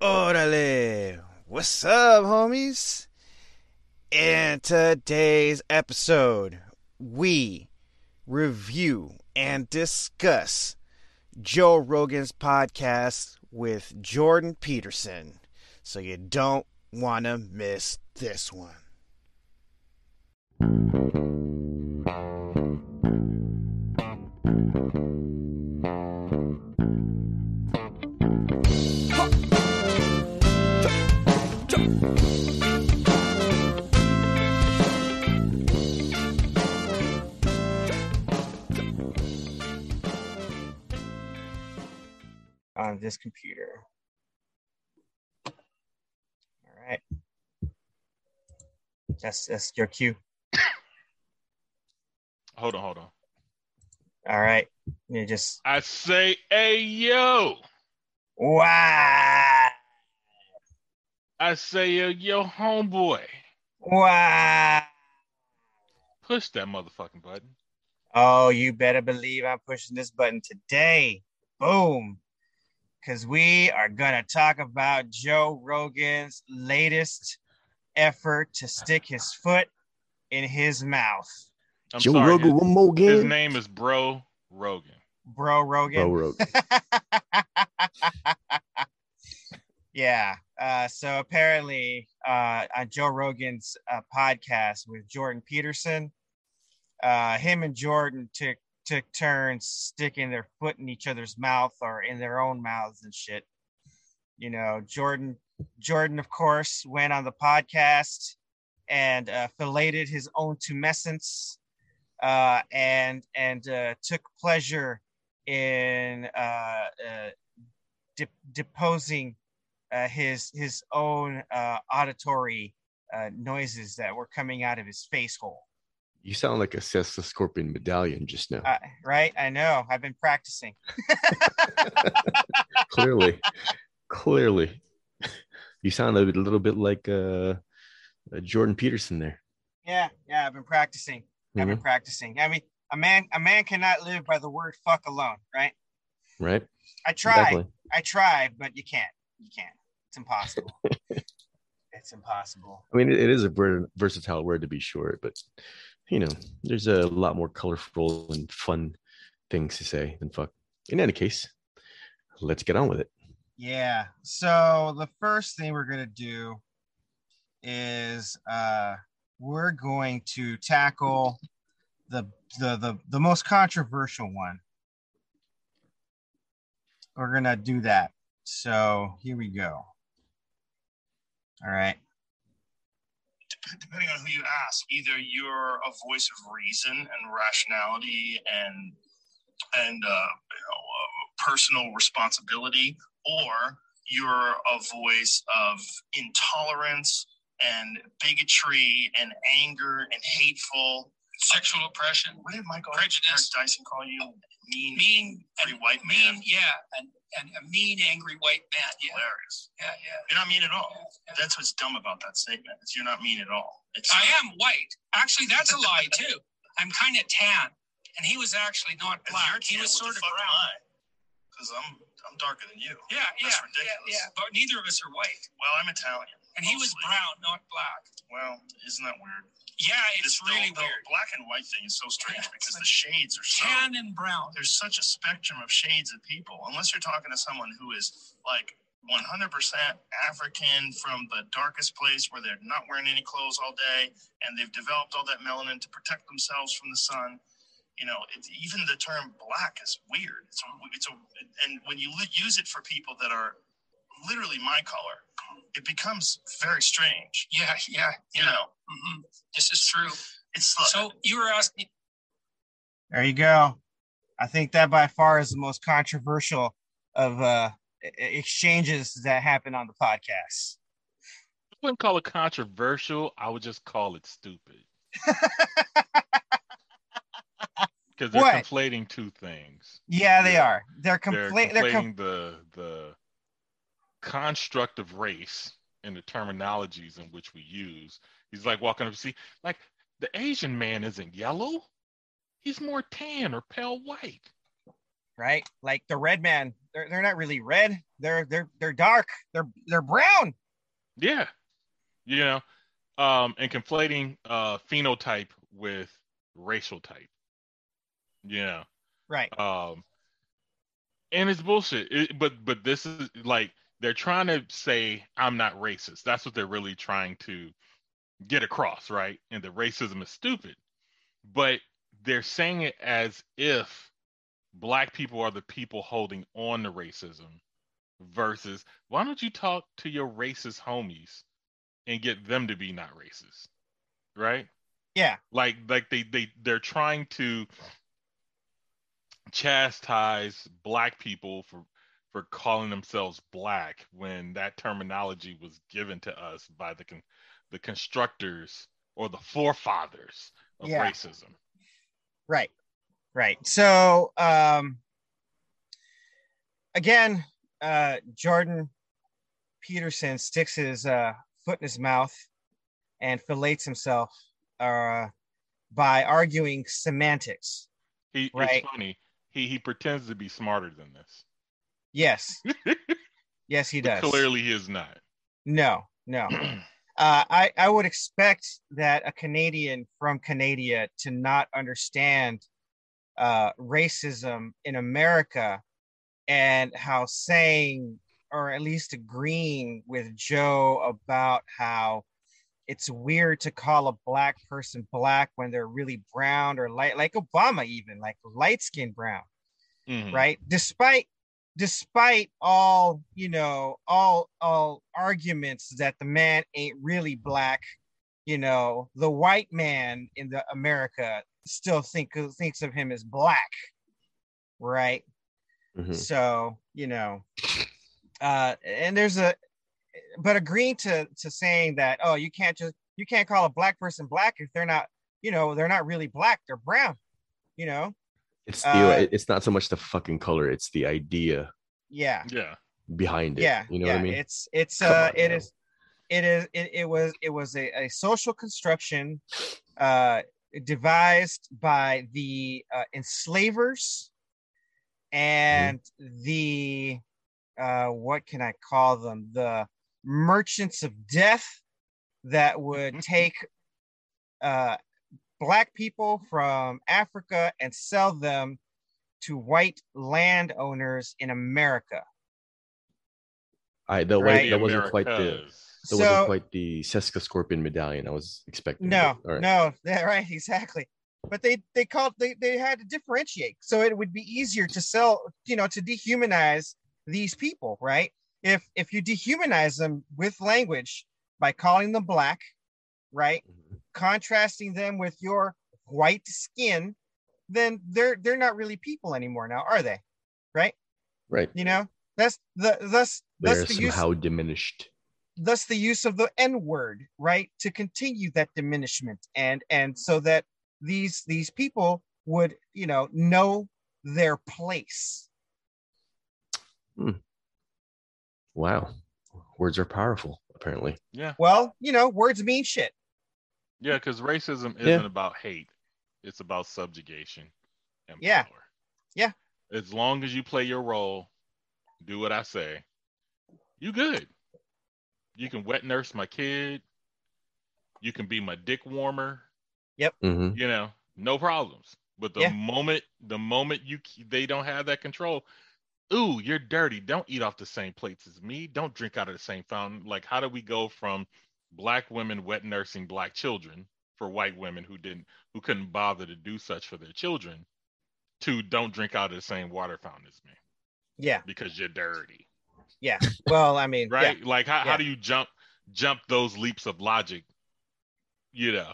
Orale! What's up, homies? In today's episode, we review and discuss Joe Rogan's podcast with Jordan Peterson. So you don't want to miss this one. On this computer. All right. That's that's your cue. Hold on, hold on. All right. You just I say, hey yo. wow. I say, yo, yo, homeboy. Wow. Push that motherfucking button. Oh, you better believe I'm pushing this button today. Boom. Because we are going to talk about Joe Rogan's latest effort to stick his foot in his mouth. I'm Joe sorry. Rogan his, one more his name is Bro Rogan. Bro Rogan. Bro Rogan. yeah. Uh, so apparently, uh, on Joe Rogan's uh, podcast with Jordan Peterson, uh, him and Jordan took took turns sticking their foot in each other's mouth or in their own mouths and shit. You know, Jordan Jordan, of course, went on the podcast and uh, filleted his own tumescence uh, and and uh, took pleasure in uh, uh, de- deposing uh, his his own auditory noises that were coming out of his face hole. You sound like a Cessna Scorpion medallion just now. Uh, right? I know. I've been practicing. clearly, clearly, you sound a little bit like uh, uh, Jordan Peterson there. Yeah, yeah. I've been practicing. I've been practicing. I mean, a man a man cannot live by the word fuck alone, right? Right? I tried. Definitely. I tried, but you can't. You can't. It's impossible. it's impossible. I mean, it, it is a versatile word to be sure, but you know, there's a lot more colorful and fun things to say than fuck. In any case, let's get on with it. Yeah. So the first thing we're gonna do is uh we're going to tackle the the the, the most controversial one. We're gonna do that. So here we go. All right. Depending on who you ask, either you're a voice of reason and rationality and and uh, you know, uh, personal responsibility, or you're a voice of intolerance and bigotry and anger and hateful sexual oppression, What did Michael Prejudice. Eric Dyson call you? Mean, mean, and, white mean, man. yeah, and, and a mean, angry white man. Yeah, Hilarious. yeah, yeah. You're not mean at all. yeah. That's what's dumb about that statement. Is you're not mean at all. It's I am white. Actually, that's a lie too. I'm kind of tan, and he was actually not black. He was sort of brown. Because I'm I'm darker than you. Yeah, yeah, That's yeah, ridiculous. yeah. But neither of us are white, Well, I'm Italian. And he was brown, not black. Well, isn't that weird? Yeah, it's This- really the, the weird. black and white thing is so strange Yeah, because but the shades are so. Tan and brown. There's such a spectrum of shades of people. Unless you're talking to someone who is like 100% African from the darkest place where they're not wearing any clothes all day and they've developed all that melanin to protect themselves from the sun. You know, it, even the term black is weird. It's a, it's a, and when you use it for people that are literally my color, it becomes very strange. Yeah, yeah, You yeah. know, hmm This is true. it's So you were asking. There you go. I think that by far is the most controversial of uh exchanges that happen on the podcast. I wouldn't call it controversial. I would just call it stupid. Because they're What? conflating two things. Yeah, they Yeah. are. They're They're compla- they're com- conflating the the construct of race and the terminologies in which we use. He's like walking up, see, like the Asian man isn't yellow. He's more tan or pale white. right? Like the red man, they're they're not really red. They're they're they're dark. They're they're brown. Yeah. You know, um, and conflating uh phenotype with racial type. Yeah. Right. Um and it's bullshit. It, but but this is like they're trying to say I'm not racist. That's what they're really trying to get across, right? And the racism is stupid. But they're saying it as if black people are the people holding on to racism versus why don't you talk to your racist homies and get them to be not racist right Yeah. like like they they they're trying to chastise black people for for calling themselves black when that terminology was given to us by the con- the constructors or the forefathers of Yeah. racism Right. Right. So um again, uh Jordan Peterson sticks his uh foot in his mouth and fillets himself uh by arguing semantics. he Right. it's funny he he pretends to be smarter than this Yes. yes, he but does. clearly he is not No, no. Uh, I, I would expect that a Canadian from Canada to not understand uh, racism in America and how saying, or at least agreeing with Joe about how it's weird to call a black person black when they're really brown or light, like Obama, even like light skinned brown Mhm. right despite despite all you know all all arguments that the man ain't really black you know the white man in the america still think thinks of him as black right Mhm. so you know uh and there's a but agreeing to to saying that oh you can't just you can't call a black person black if they're not you know they're not really black they're brown you know It's the Uh, it's not so much the fucking color, it's the idea yeah yeah behind it. yeah You know yeah what I mean? it's it's Come uh on, it man. is it is it, it was it was a, a social construction uh devised by the uh, enslavers and the uh what can i call them the merchants of death that would take uh black people from africa and sell them to white landowners in america I that, Right. that wasn't quite the that wasn't quite the Seska Scorpion medallion I was expecting. No, but- right. no, yeah, right, exactly. But they they called they they had to differentiate, so it would be easier to sell, you know, to dehumanize these people, right? If if you dehumanize them with language by calling them black, right, Mhm. Contrasting them with your white skin, then they're they're not really people anymore now, are they? Right? Right. You know, that's the thus They're thus the use somehow diminished. thus the use of the n word right to continue that diminishment and and so that these these people would you know know their place hmm. Wow. Words are powerful, apparently. Yeah, well you know words mean shit yeah, because racism isn't Yeah. about hate; it's about subjugation and Yeah. power. Yeah. As long as you play your role, do what I say, you good. You can wet nurse my kid. You can be my dick warmer. hmm You know, no problems. But the Yeah. moment, the moment you they don't have that control, ooh, you're dirty. Don't eat off the same plates as me. Don't drink out of the same fountain. Like, how do we go from black women wet nursing black children for white women who didn't, who couldn't bother to do such for their children, to don't drink out of the same water fountain as me yeah because you're dirty, yeah well i mean yeah, right? Like, how, Yeah. how do you jump jump those leaps of logic? You know,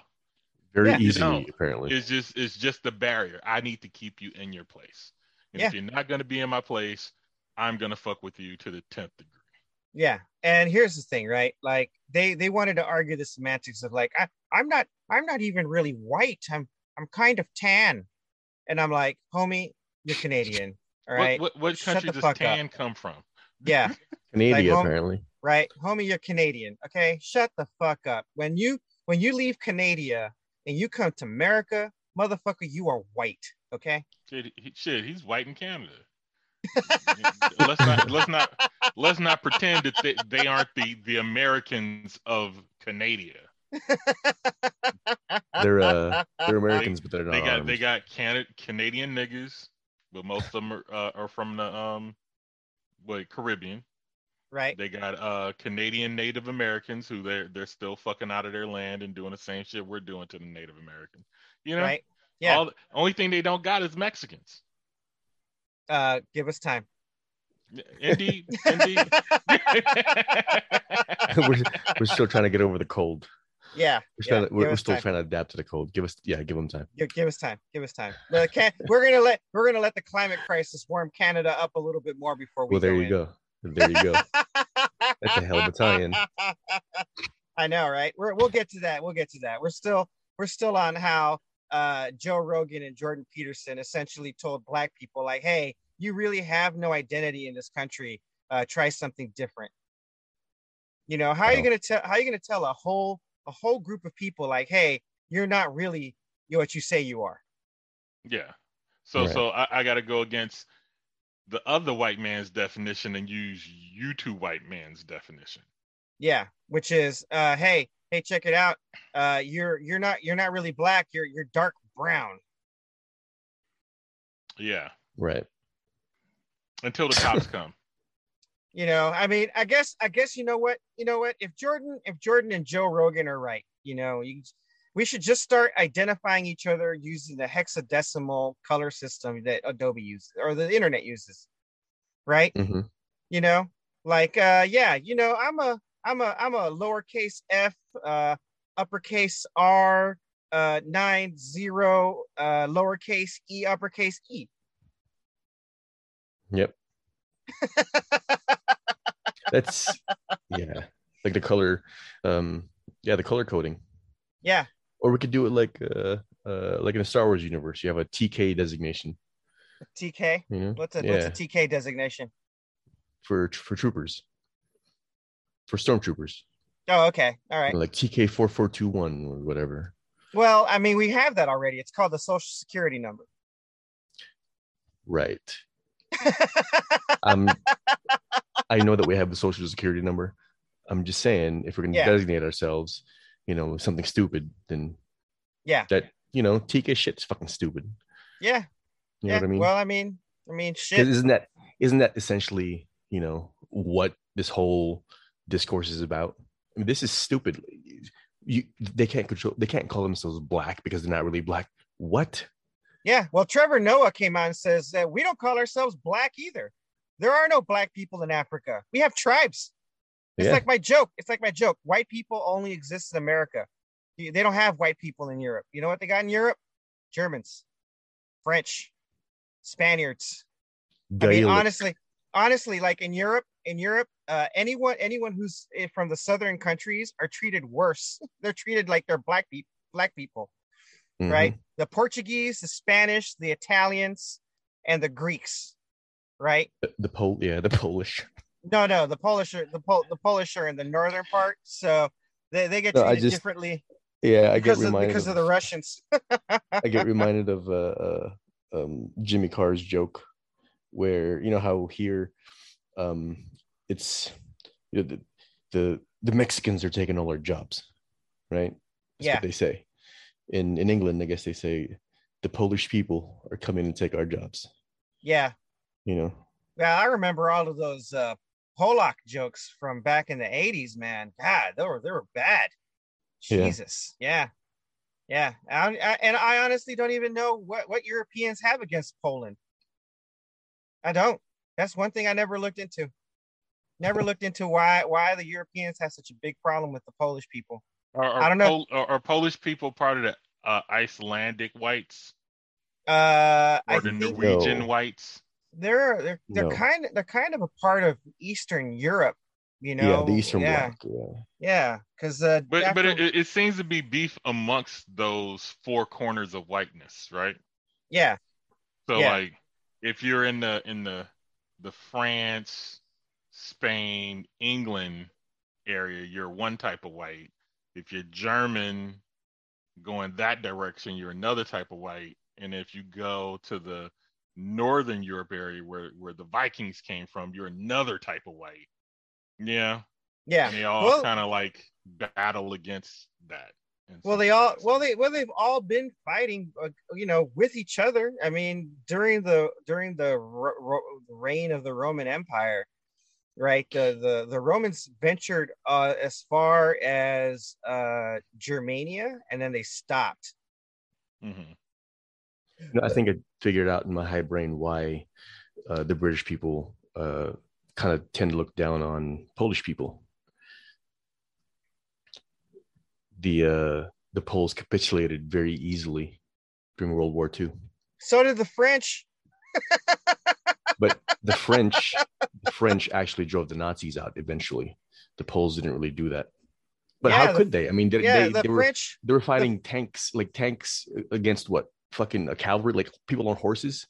Very Yeah. easily, No. apparently. it's just it's just the barrier. I need to keep you in your place. And Yeah. if you're not gonna be in my place, I'm gonna fuck with you to the tenth degree. Yeah and here's the thing right like they they wanted to argue the semantics of like I, i'm not i'm not even really white i'm i'm kind of tan and i'm like homie you're canadian all right What what, what country the does fuck up. tan come from? yeah Canada, home- apparently. right? Homie, you're Canadian. Okay, shut the fuck up. When you when you leave Canada and you come to America, motherfucker, you are white. Okay, Shit, he, shit, he's white in Canada. Let's not let's not let's not pretend that they, they aren't the the Americans of Canada. They're uh they're Americans, but they're not. They got armed. they got Can- Canadian niggas, but most of them are, uh, are from the um what Caribbean. right? They got uh Canadian Native Americans who they're they're still fucking out of their land and doing the same shit we're doing to the Native Americans. You know, Right? Yeah. All, only thing they don't got is Mexicans. Uh, give us time. Indeed, indeed. we're, we're still trying to get over the cold. yeah. We're, yeah, trying to, we're, we're still time. trying to adapt to the cold. Give us yeah, give them time. Give, give us time. Give us time. The can- we're gonna let we're gonna let the climate crisis warm Canada up a little bit more before we. Well, there go you in. go. There you go. That's a hell of a tie-in. I know, right? We're, we'll get to that. We'll get to that. We're still we're still on how uh, Joe Rogan and Jordan Peterson essentially told Black people, like, "Hey, you really have no identity in this country. Uh, try something different." You know, how are you gonna tell? How are you gonna tell a whole a whole group of people, like, "Hey, you're not really what you say you are." Yeah. So Right. so I, I got to go against the other white man's definition and use you two white man's definition. Yeah, which is, uh, hey, hey, check it out. Uh, you're you're not you're not really black. You're you're dark brown. Yeah. Right. Until the cops come. You know, I mean, I guess I guess you know what you know what if Jordan if Jordan and Joe Rogan are right, you know, you, we should just start identifying each other using the hexadecimal color system that Adobe uses or the internet uses, right? hmm You know, like uh, yeah, you know, I'm a I'm a I'm a lowercase f, uh, uppercase r, uh, nine zero, uh, lowercase e, uppercase e. Yep. That's yeah, like the color, um, yeah, the color coding. Yeah, Or we could do it like uh, uh, like in a Star Wars universe. You have a TK designation. TK. You know, What's a yeah, what's a TK designation? for for troopers, for stormtroopers, Oh, okay, all right. like TK four four two one or whatever. Well, I mean, we have that already. It's called the Social Security number. Right. Um, I know that we have the social security number. I'm just saying, if we're going to Yeah. designate ourselves, you know, something stupid, then yeah, that you know, TK shit's fucking stupid. yeah, You know yeah. what I mean? Well, I mean, I mean, shit. isn't that isn't that essentially you know what this whole discourse is about? I mean, this is stupid. You they can't control. They can't call themselves black because they're not really black. What? Yeah. Well, Trevor Noah came on and says that we don't call ourselves black either. There are no black people in Africa. We have tribes. It's Yeah. like my joke. It's like my joke. White people only exist in America. They don't have white people in Europe. You know what they got in Europe? Germans, French, Spaniards. I mean, honestly, honestly, like in Europe, in Europe, uh, anyone anyone who's eh, from the southern countries are treated worse. They're treated like they're black people, black people, Mhm. right? The Portuguese, the Spanish, the Italians, and the Greeks, right? The, the Pol, yeah, the Polish. No, no, the Polish are the Pol- the Polish are in the northern part, so they, they get No, treated just- differently Yeah, I get because of, reminded because of, of the Russians. I get reminded of uh, uh, um, Jimmy Carr's joke, where you know how here, um, it's you know, the, the the Mexicans are taking all our jobs, right? That's Yeah. what they say. In in England, I guess they say the Polish people are coming to take our jobs. yeah, You know, Yeah, I remember all of those uh Polak jokes from back in the 80s, man. God, they were they were bad. Yeah. Jesus. Yeah. Yeah. I, I, and I honestly don't even know what, what Europeans have against Poland. I don't. That's one thing I never looked into. Never looked into why why the Europeans have such a big problem with the Polish people. Are, are I don't know. Pol- are, are Polish people part of the uh, Icelandic whites Uh I or the think Norwegian No. whites? they're they're they're No. kind of they're kind of a part of Eastern Europe, you know. yeah, the Eastern yeah, Bloc. Yeah, Yeah, because uh, But after- but it, it seems to be beef amongst those four corners of whiteness, right? yeah, So Yeah. like if you're in the in the the France, Spain, England area, you're one type of white. If you're German going that direction, you're another type of white. And if you go to the northern Europe area where where the Vikings came from, you're another type of white. Yeah, Yeah. and they all Well- kind of like battle against that. Well, they all well they well they've all been fighting, uh, you know, with each other. I mean, during the during the ro- ro- reign of the Roman Empire, right? The the the Romans ventured uh, as far as uh, Germania, and then they stopped. Mhm. No, I think I figured out in my high brain why uh, the British people uh, kind of tend to look down on Polish people. The uh, the Poles capitulated very easily during World War II, So did the French. but the French the French actually drove the Nazis out eventually. The Poles didn't really do that. But Yeah, how the- could they? I mean, they, Yeah, they, the they were French. they were fighting tanks like tanks against what fucking a cavalry like people on horses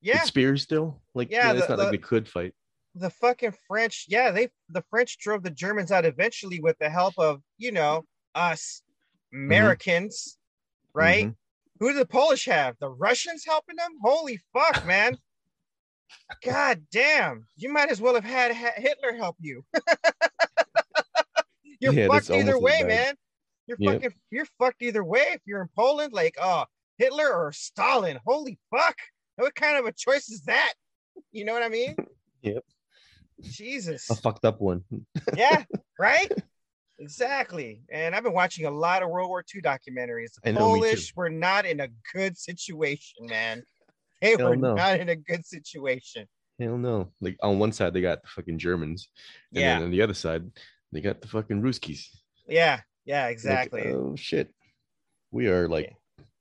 Yeah, with spears still like Yeah, yeah, it's the- not like they could fight the fucking French, yeah, they the French drove the Germans out eventually with the help of you know us Americans, right? Mhm. Who do the Polish have? The Russians helping them? Holy fuck, man! God damn, you might as well have had Ha- Hitler help you. you're Yeah, fucked either way, man. You're Yep. fucking you're fucked either way. If you're in Poland, like oh Hitler or Stalin, holy fuck! What kind of a choice is that? You know what I mean? Yep. Jesus. a fucked up one yeah, right? Exactly. And I've been watching a lot of World War II documentaries. The know. Polish were not in a good situation, man. They Hell were no. not in a good situation. hell no like on one side they got the fucking germans and Yeah. then on the other side they got the fucking ruskies Yeah, yeah, Like, exactly. oh shit we are like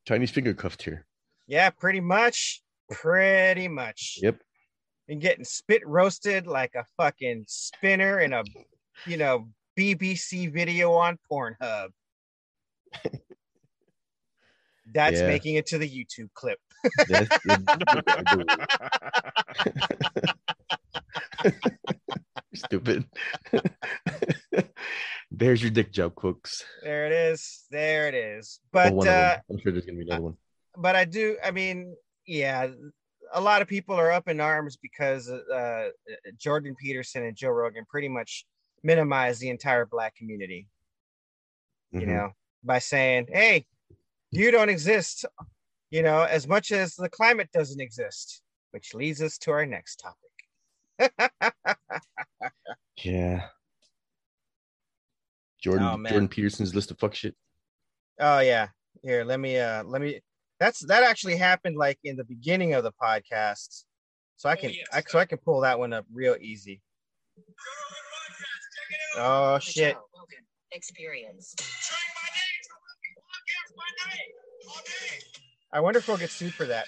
chinese finger cuffed here yeah, pretty much. Pretty much. yep And getting spit roasted like a fucking spinner in a, you know, BBC video on Pornhub. That's Yeah. making it to the YouTube clip. That's stupid there's your dick joke folks There it is. There it is. Oh, But one of uh i'm sure there's gonna be another one but I do. I mean, yeah, a lot of people are up in arms because uh, Jordan Peterson and Joe Rogan pretty much minimize the entire black community. You Mhm. know, by saying, "Hey, you don't exist," you know, as much as the climate doesn't exist. Which leads us to our next topic. Yeah. Jordan Oh. Jordan Peterson's list of fuck shit. Oh yeah. Here, let me uh let me that's that actually happened like in the beginning of the podcast. So I Oh, can yes. I so I can pull that one up real easy. Oh shit. Joe Rogan Experience. I wonder if we'll get sued for that.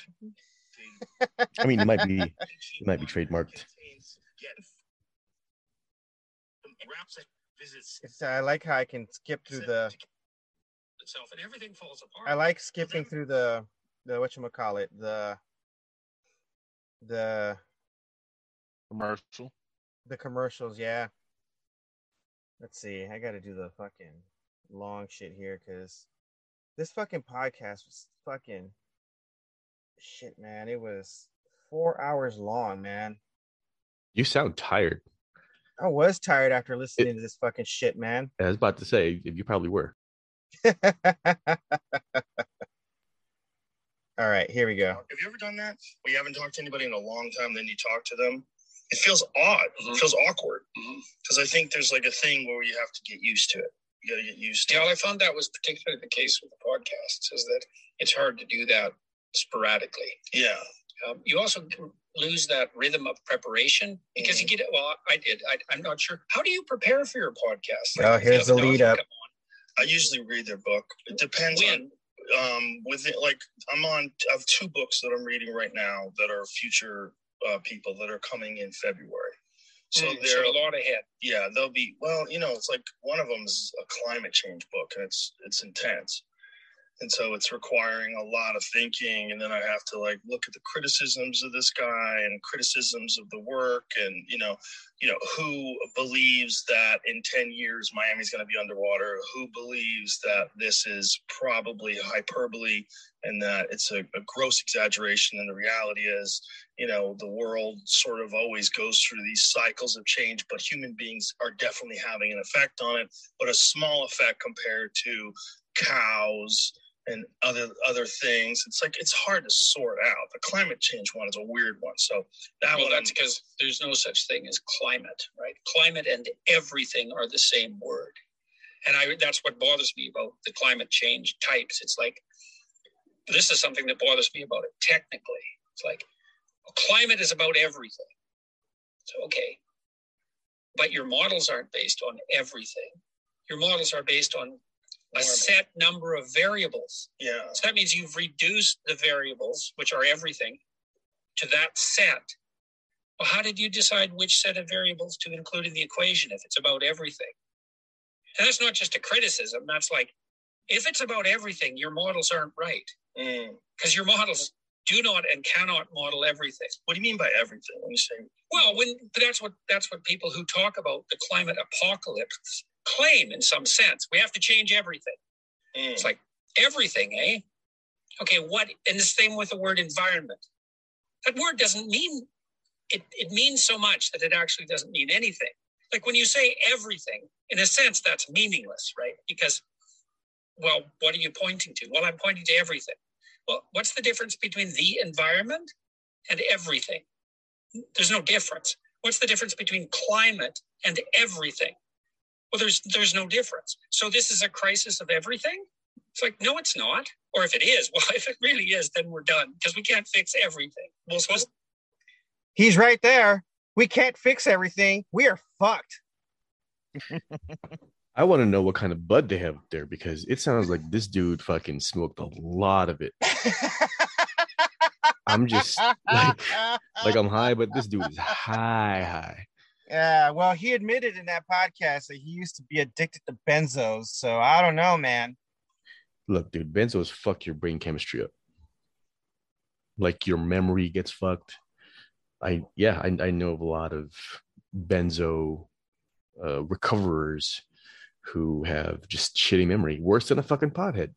I mean, it might be it might be trademarked. It's, I like how I can skip through the itself and everything falls apart. I like skipping through the the what you call it the the commercial. the commercials. Yeah. Let's see. I got to do the fucking long shit here because this fucking podcast was fucking shit, man. It was four hours long, man. You sound tired. I was tired after listening to this fucking shit, man. I was about to say you probably were. All right, here we go. Have you ever done that? Where you haven't talked to anybody in a long time, then you talk to them? It feels odd. It Mhm. feels awkward. Mhm. Because I think there's like a thing where you have to get used to it. You got to get used to Yeah, well, I found that was particularly the case with the podcasts, is that it's hard to do that sporadically. Yeah. Um, you also lose that rhythm of preparation because you get it. Well, I did. I, I'm not sure. How do you prepare for your podcast? Oh, if you here's the lead up. I usually read their book. It depends When? on um with it like I'm on I have two books that I'm reading right now that are future uh, people that are coming in February. So. Mm, they're a lot ahead. yeah, they'll be well, you know, it's like one of them is a climate change book and it's it's intense. And so it's requiring a lot of thinking and then i have to like look at the criticisms of this guy and criticisms of the work and you know you know who believes that in 10 years miami's going to be underwater who believes that this is probably hyperbole and that it's a, a gross exaggeration and the reality is. You know the world sort of always goes through these cycles of change but human beings are definitely having an effect on it but a small effect compared to cows and other other things. It's like it's hard to sort out. The climate change one is a weird one. So that Well, one, that's because there's no such thing as climate, right? Climate and everything are the same word. And I that's what bothers me about the climate change types. It's like this is something that bothers me about it technically. It's like climate is about everything. So okay. But your models aren't based on everything. Your models are based on a set number of variables. yeah, So that means you've reduced the variables, which are everything, to that set. Well, how did you decide which set of variables to include in the equation if it's about everything? And that's not just a criticism. That's like, if it's about everything, your models aren't right Mm. because your models do not and cannot model everything. What do you mean by everything when you say? Well, when that's what that's what people who talk about the climate apocalypse claim in some sense. We have to change everything. Mm. It's like everything, eh? Okay, what? And the same with the word environment. That word doesn't mean it. It means so much that it actually doesn't mean anything. Like when you say everything, in a sense, that's meaningless, right? Because, well, what are you pointing to? Well, I'm pointing to everything. Well, what's the difference between the environment and everything? There's no difference. What's the difference between climate and everything? Well, there's there's no difference. So this is a crisis of everything. It's like no, it's not. Or if it is, well, if it really is, then we're done because we can't fix everything. Well, suppose He's right there. We can't fix everything. We are fucked. I want to know what kind of bud they have up there because it sounds like this dude fucking smoked a lot of it. I'm just like, like I'm high, but this dude is high, high. Yeah. Well, he admitted in that podcast that he used to be addicted to benzos. So I don't know, man. Look, dude, benzos fuck your brain chemistry up. Like your memory gets fucked. I yeah, I, I know of a lot of benzo uh, recoverers who have just shitty memory, worse than a fucking pothead.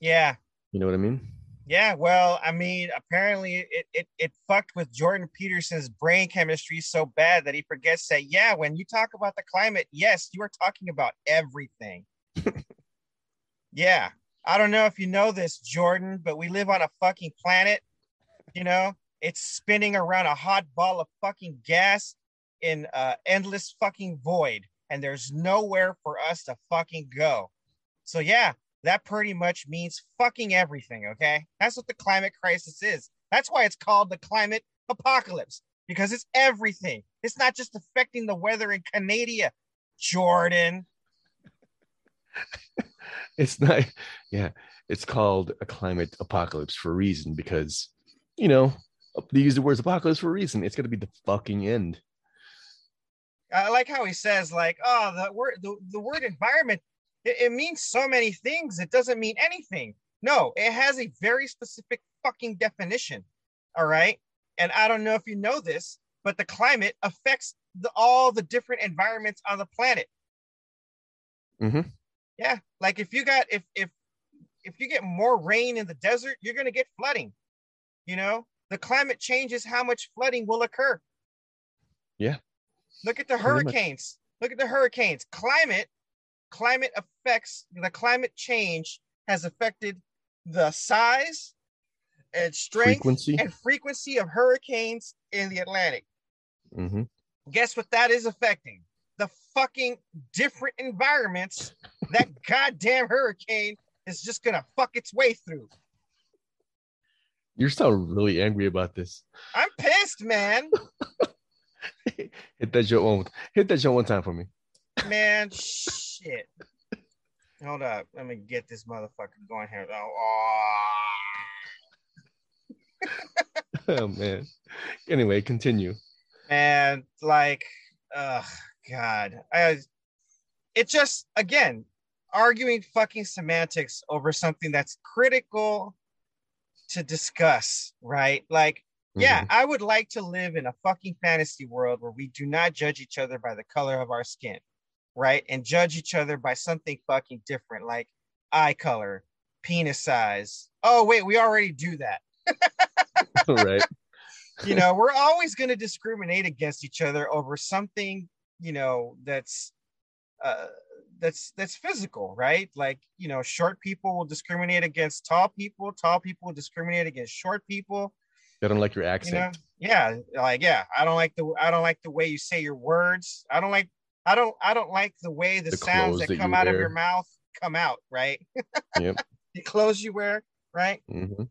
Yeah. You know what I mean? Yeah, well, I mean, apparently it, it it fucked with Jordan Peterson's brain chemistry so bad that he forgets that, yeah, when you talk about the climate, yes, you are talking about everything. yeah. I don't know if you know this, Jordan, but we live on a fucking planet, you know, it's spinning around a hot ball of fucking gas in uh endless fucking void, and there's nowhere for us to fucking go. So yeah, that pretty much means fucking everything, okay? That's what the climate crisis is. That's why it's called the climate apocalypse, because it's everything. It's not just affecting the weather in Canada, Jordan. It's not, yeah, it's called a climate apocalypse for a reason because, you know, they use the words apocalypse for a reason. It's going to be the fucking end. I like how he says, like, oh, the word the, the word environment, it, it means so many things. It doesn't mean anything. No, it has a very specific fucking definition. All right. And I don't know if you know this, but the climate affects the, all the different environments on the planet. Mm-hmm. Yeah. Like if you got if if if you get more rain in the desert, you're gonna get flooding. You know, the climate changes how much flooding will occur. Yeah. Look at the hurricanes. Look at the hurricanes. Climate, climate affects the climate change has affected the size and strength Frequency. and frequency of hurricanes in the Atlantic. hmm Guess what that is affecting? The fucking different environments that goddamn hurricane is just gonna fuck its way through. You're sounding really angry about this. I'm pissed, man. Hit that joke one. Hit that joke one time for me. Man, shit. Hold up. Let me get this motherfucker going here. Oh, oh man. Anyway, continue. And like, uh, God, I, it just again, arguing fucking semantics over something that's critical to discuss, right? Like, yeah, Mhm. I would like to live in a fucking fantasy world where we do not judge each other by the color of our skin, right? And judge each other by something fucking different, like eye color, penis size. Oh, wait, we already do that. right. you know we're always going to discriminate against each other over something you know that's uh that's that's physical right like you know short people will discriminate against tall people tall people will discriminate against short people They don't like your you know accent. yeah like yeah i don't like the i don't like the way you say your words i don't like i don't i don't like the way the, The sounds that that come out of your mouth come out right Yep. the clothes you wear right hmm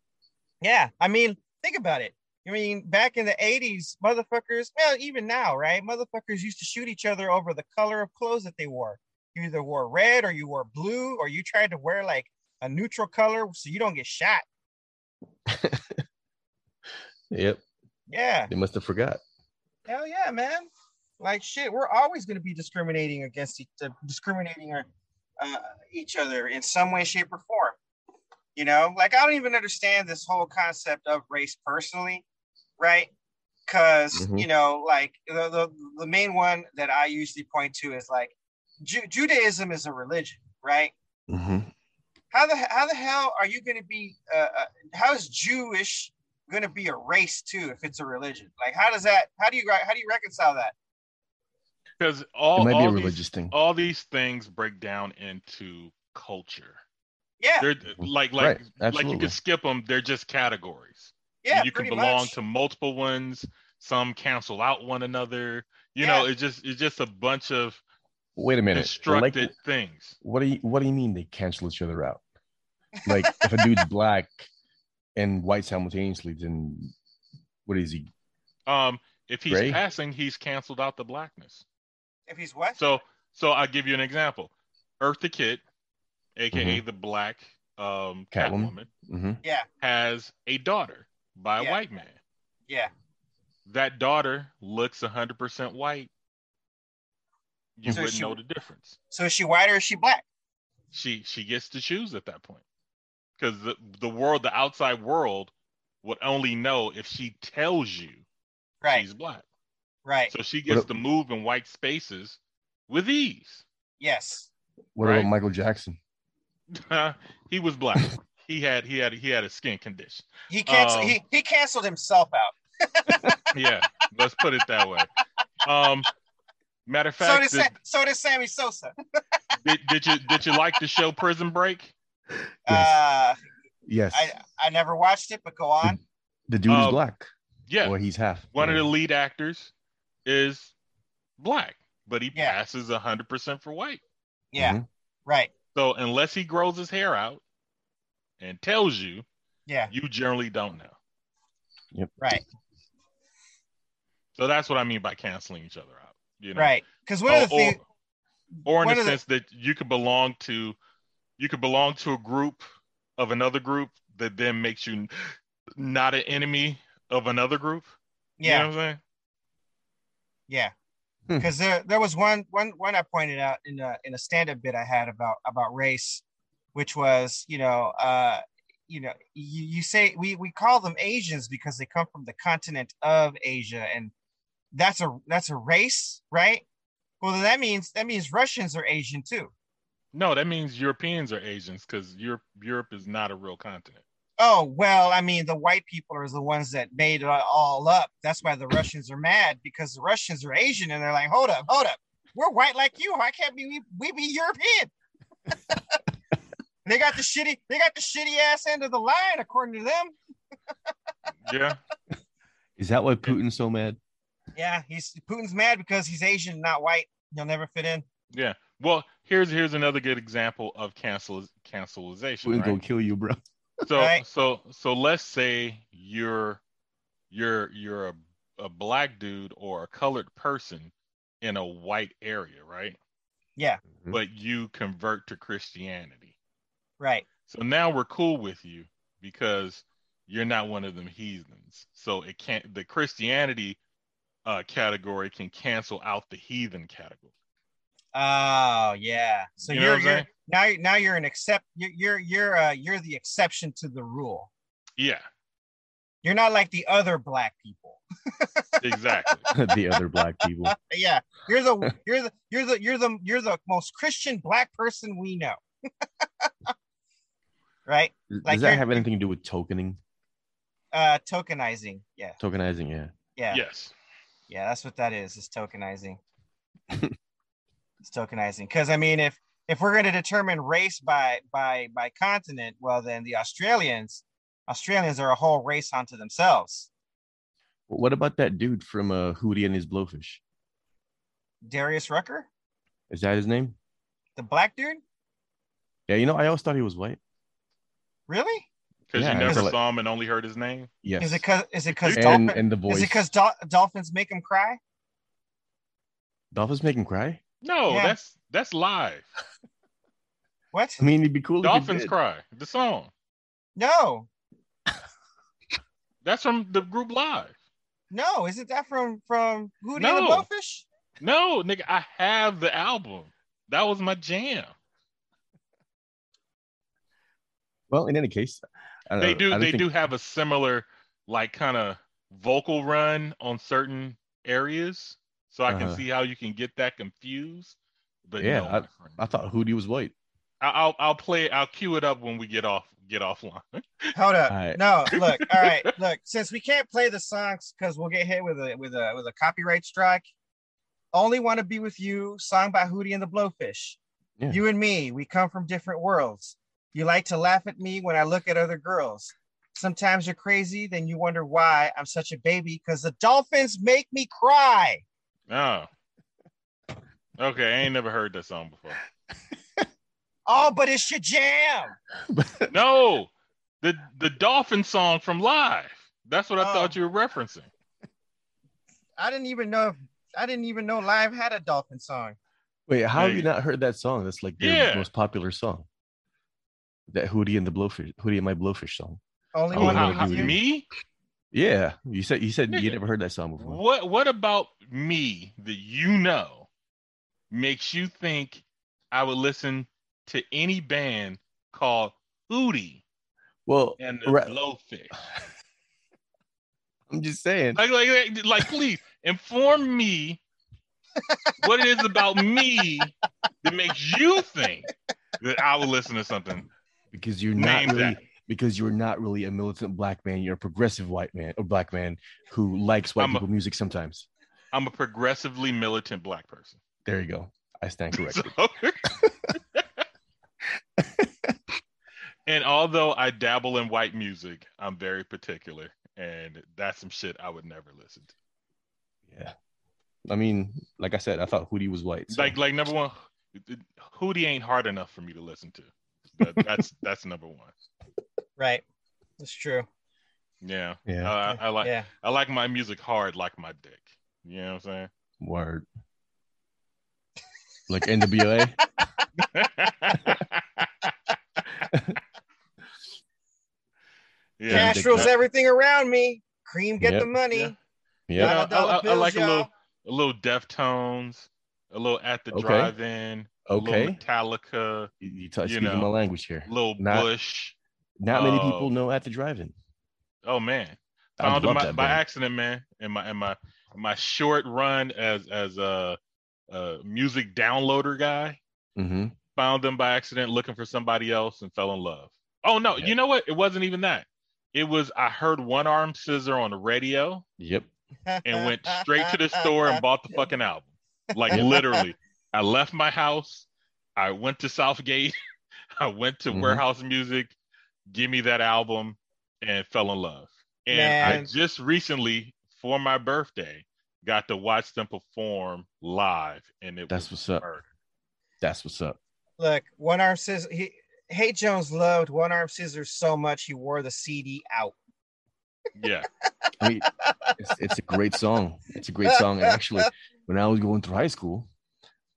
yeah, I mean, think about it. I mean, back in the 80s, motherfuckers, well, even now, right? Motherfuckers used to shoot each other over the color of clothes that they wore. You either wore red or you wore blue, or you tried to wear like a neutral color so you don't get shot. Yep. Yeah, They must have forgot. hell yeah, man. Like shit, we're always going to be discriminating against each, uh, discriminating uh, each other in some way, shape, or form. You know, like I don't even understand this whole concept of race personally, right? Because Mhm. you know, like the, the the main one that I usually point to is like Ju- Judaism is a religion, right? hmm How the how the hell are you going to be? Uh, uh, how is Jewish going to be a race too if it's a religion? Like, how does that? How do you how do you reconcile that? Because all, It might be a all these- thing. all these things break down into culture. Yeah, They're like like Right, like you can skip them. They're just categories. yeah, you can belong much. to multiple ones. Some cancel out one another. You know, it's just it's just a bunch of Wait a minute. Like, things. what do you what do you mean they cancel each other out? Like if a dude's black and white simultaneously, then what is he? Um, if he's Gray? passing, he's canceled out the blackness. If he's what? So so I'll give you an example. Eartha Kitt, aka Mm-hmm. the black um Catwoman. Catwoman, hmm yeah, has a daughter by a Yeah. white man. yeah, That daughter looks 100% white. You So wouldn't she- know the difference. So is she white or is she black? She she gets to choose at that point. Because the, the world, the outside world, would only know if she tells you Right, she's black. Right. So she gets What- to move in white spaces with ease. Yes. What Right. about Michael Jackson? he was black. he had he had he had a skin condition. He canceled. Um, he he canceled himself out. Yeah, let's put it that way. Um, matter of So fact, did did, Sa- so did Sammy Sosa. did, did you did you like the show Prison Break? Uh, Yes, I I never watched it, but go on. the dude is uh, black, Yeah, or he's half. one of the lead actors is black, but he Yeah. passes hundred percent for white. Yeah, Mhm. right. So unless he grows his hair out and tells you, Yeah, you generally don't know. Yep. right, So that's what I mean by canceling each other out. You know, right. Because one or, of the or, things, or in the of the- sense that you could belong to, you could belong to a group of another group that then makes you not an enemy of another group. yeah, You know what I'm saying? Yeah. Hmm. Because there there was one one one I pointed out in a in a stand up bit I had about about race, which was you know uh you know you, you say we we call them Asians because they come from the continent of Asia and that's a that's a race right well then that means that means Russians are Asian too No, that means Europeans are Asians because Europe Europe is not a real continent. Oh well I mean the white people are the ones that made it all up that's why the Russians are mad because the Russians are Asian and they're like hold up hold up we're white like you why can't we we be European they got the shitty they got the shitty ass end of the line according to them Yeah. Is that why Putin's so mad? yeah he's Putin's mad because he's Asian not white he'll never fit in Yeah. Well, here's here's another good example of cancel cancelization. Putin's right? gonna kill you, bro. So Right. so so let's say you're you're you're a, a black dude or a colored person in a white area, right? yeah Mhm. But you convert to Christianity. right So now we're cool with you because you're not one of them heathens. So it can't the Christianity uh category can cancel out the heathen category. Oh yeah so You know you're what you're now now you're an accept you're you're you're uh you're the exception to the rule. Yeah, You're not like the other black people. exactly. the other black people. Yeah, you're the you're the you're the you're the you're the most Christian black person we know. right? Does Like that have anything to do with tokening? Uh tokenizing. Yeah. Tokenizing, yeah. Yeah. Yes. Yeah, that's what that is. Is tokenizing. It's tokenizing because I mean, if if we're going to determine race by by by continent, well, then the Australians Australians are a whole race unto themselves. What about that dude from uh, Hootie and his Blowfish? Darius Rucker, Is that his name? the black dude, Yeah, you know, I always thought he was white. really? Because Yeah, you it's never saw him and only heard his name. Yes. Is it because is it because and, dolphin, and the voice. is it because dolphins make him cry? Dolphins make him cry? No, Yeah. that's that's live. What? I mean, it'd be cool. Dolphins did. Cry, the song. No, That's from the group live. no, isn't that from from Hootie and the No. Blowfish? No, nigga, I have the album. That was my jam. Well, in any case, I They do I they think- do have a similar like kind of vocal run on certain areas. So I can Uh-huh. see how you can get that confused. But Yeah, no, I- I thought Hootie was white. I- I'll I'll play I'll cue it up when we get off get offline. Hold up. Alright. No, look. All right, look. Since we can't play the songs because we'll get hit with a with a with a copyright strike. Only want to be with you. Song by Hootie and the Blowfish. Yeah. You and me, we come from different worlds. You like to laugh at me when I look at other girls. Sometimes you're crazy, then you wonder why I'm such a baby because the dolphins make me cry. Oh. Okay, I ain't never heard that song before. Oh, but it's your jam. No, the the dolphin song from Live. That's what I Oh. thought you were referencing. I didn't even know if I didn't even know Live had a dolphin song. Wait, how have you not heard that song? That's like their Yeah. most popular song. That Hootie and the Blowfish, Hootie and my Blowfish song. Only Oh, one no, how- me? Yeah, you said you said you never heard that song before. What what about me that you know makes you think I would listen to any band called Hootie Well, and the Right. Blowfish? I'm just saying. Like, like, like, like, please inform me what it is about me that makes you think that I would listen to something. because you're not really that. Because you're not really a militant black man. You're a progressive white man or black man who likes white I'm a- people music sometimes. I'm a progressively militant black person. There you go. I stand corrected. So- and although I dabble in white music, I'm very particular, and that's some shit I would never listen to. yeah. I mean, like I said, I thought Hootie was white. so- Like, like number one, Hootie ain't hard enough for me to listen to. That, that's that's number one. Right. That's true. Yeah, yeah, Uh, I, I like Yeah. I like my music hard, like my dick. You know what I'm saying? word. Like NWA. saying? yeah, Yeah. Cash rules everything around me. Cream get Yep. the money. Yeah. Yeah. I- Dollar dollar I- I bills, like a little- y'all. a little Deftones, a little At the Okay. Drive-In, Okay. little Metallica, You, you touch You know. my language here. a little Not- Bush. Not many Oh. people know at the drive-in. Oh man, found it by, by accident, man. In my in my my short run as as a, a music downloader guy, hmm found them by accident looking for somebody else and fell in love. Oh no, Yeah. you know what? It wasn't even that. It was I heard One Arm Scissor on the radio Yep. and went straight to the store and bought the fucking album. Like literally, I left my house. I went to Southgate. I went to Mhm. Warehouse Music. Give me that album and fell in love. And I just recently, for my birthday, got to watch them perform live, and it That's was what's up. That's what's up. Look, one arm scissors. He Hate Jones loved one arm scissors so much he wore the CD out. Yeah, I mean, it's, it's a great song. It's a great song. And actually, when I was going through high school,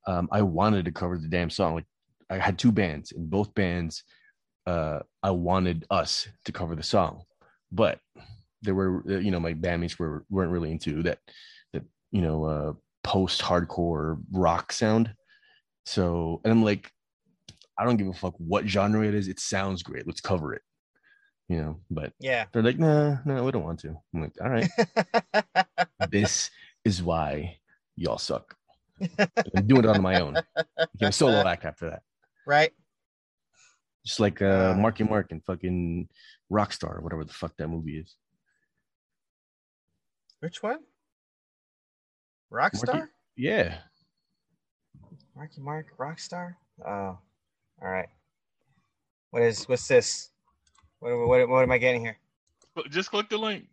um, I wanted to cover the damn song. Like I had two bands, and both bands, uh, I wanted us to cover the song, but there were, uh, you know, my bandmates were weren't really into that, that you know, uh, post hardcore rock sound. So, and I'm like, I don't give a fuck what genre it is. It sounds great. Let's cover it. You know, but Yeah. they're like, nah, no, we don't want to. I'm like, all right, this is why y'all suck. I'm doing it on my own. Became a solo act after that. right. Just like uh, Uh. Marky Mark and fucking Rockstar, whatever the fuck that movie is. Which one? Rockstar? Marky- Yeah. Marky Mark, Rockstar? Oh, all right. What is what's this? What, what, what am I getting here? Just click the link.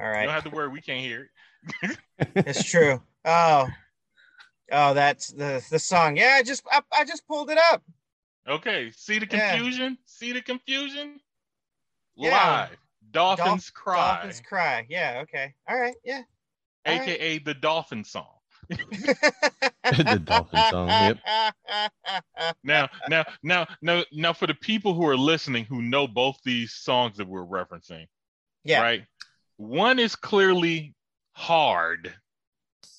All right. You don't have to worry. We can't hear it. It's true. Oh, oh, that's the the song. Yeah, I just I, I just pulled it up. Okay. See the Yeah. confusion? See the confusion? Yeah. Live. Dolphins Cry, Dolphins cry. Yeah. Okay. All right. Yeah. all right. aka the Dolphin song. the Dolphin song. Yep. Now, now, now, now, now, for the people who are listening who know both these songs that we're referencing, Yeah. right? One is clearly hard,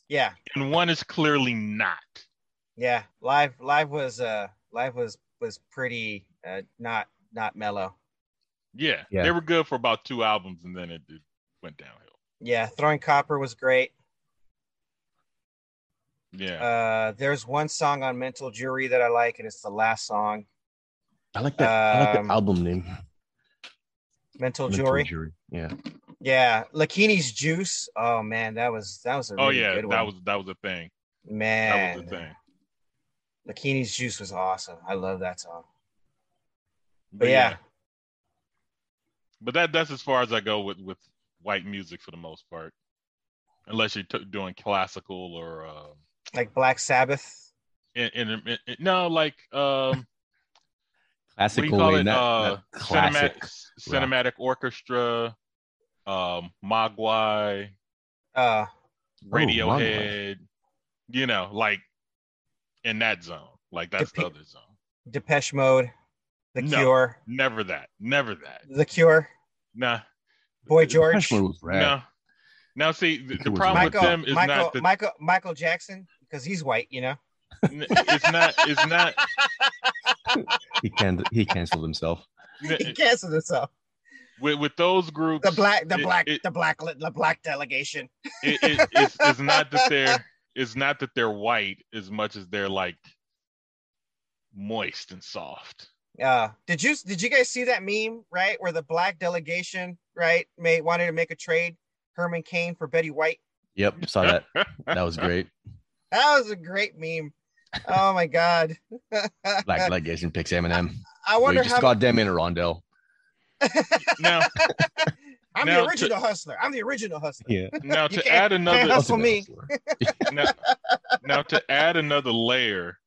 Yeah. and one is clearly not. Yeah. Live. Live was uh live was was pretty uh not not mellow. Yeah, Yeah. they were good for about two albums, and then it, it went downhill. Yeah. Throwing copper was great. Yeah, Uh, there's one song on Mental Jewelry that I like, and it's the last song. I like that. I like Um, the album name. Mental, Mental Jewelry. Jury. Yeah. Yeah. Lakini's Juice. Oh man, that was that was a oh yeah, good that was that was a thing. Man, that was a thing. Lakini's Juice was awesome. I love that song. But, But yeah. yeah. but that that's as far as I go with with white music for the most part, unless you're t- doing classical or. Uh, Like Black Sabbath. in, in, in, in- no like um what do you Classical, call it not, uh not classic. cinematic cinematic orchestra um mogwai Uh radiohead you know like in that zone like that's the other zone Depeche Mode. The No. Cure. never that never that The Cure. nah Boy Depeche George. Mode was rad. no now see the, the problem Michael with them is Michael not that Michael Michael Jackson because he's white, you know. it's not it's not He can he canceled himself. he canceled himself. with, with those groups The black the it- black it- the black the black delegation. it, it, it's, it's not that they're it's not that they're white as much as they're like moist and soft. Uh did you did you guys see that meme, right? Where the black delegation, right, made wanted to make a trade, Herman Cain for Betty White. Yep, saw that. That was great. That was a great meme. Oh my god. Black delegation picks Eminem. I Wait, wonder just how goddamn in a Rondell. now, I'm now the to- original hustler. I'm the original hustler. Yeah. now You to can't- add another can't hustle me. now, now to add another layer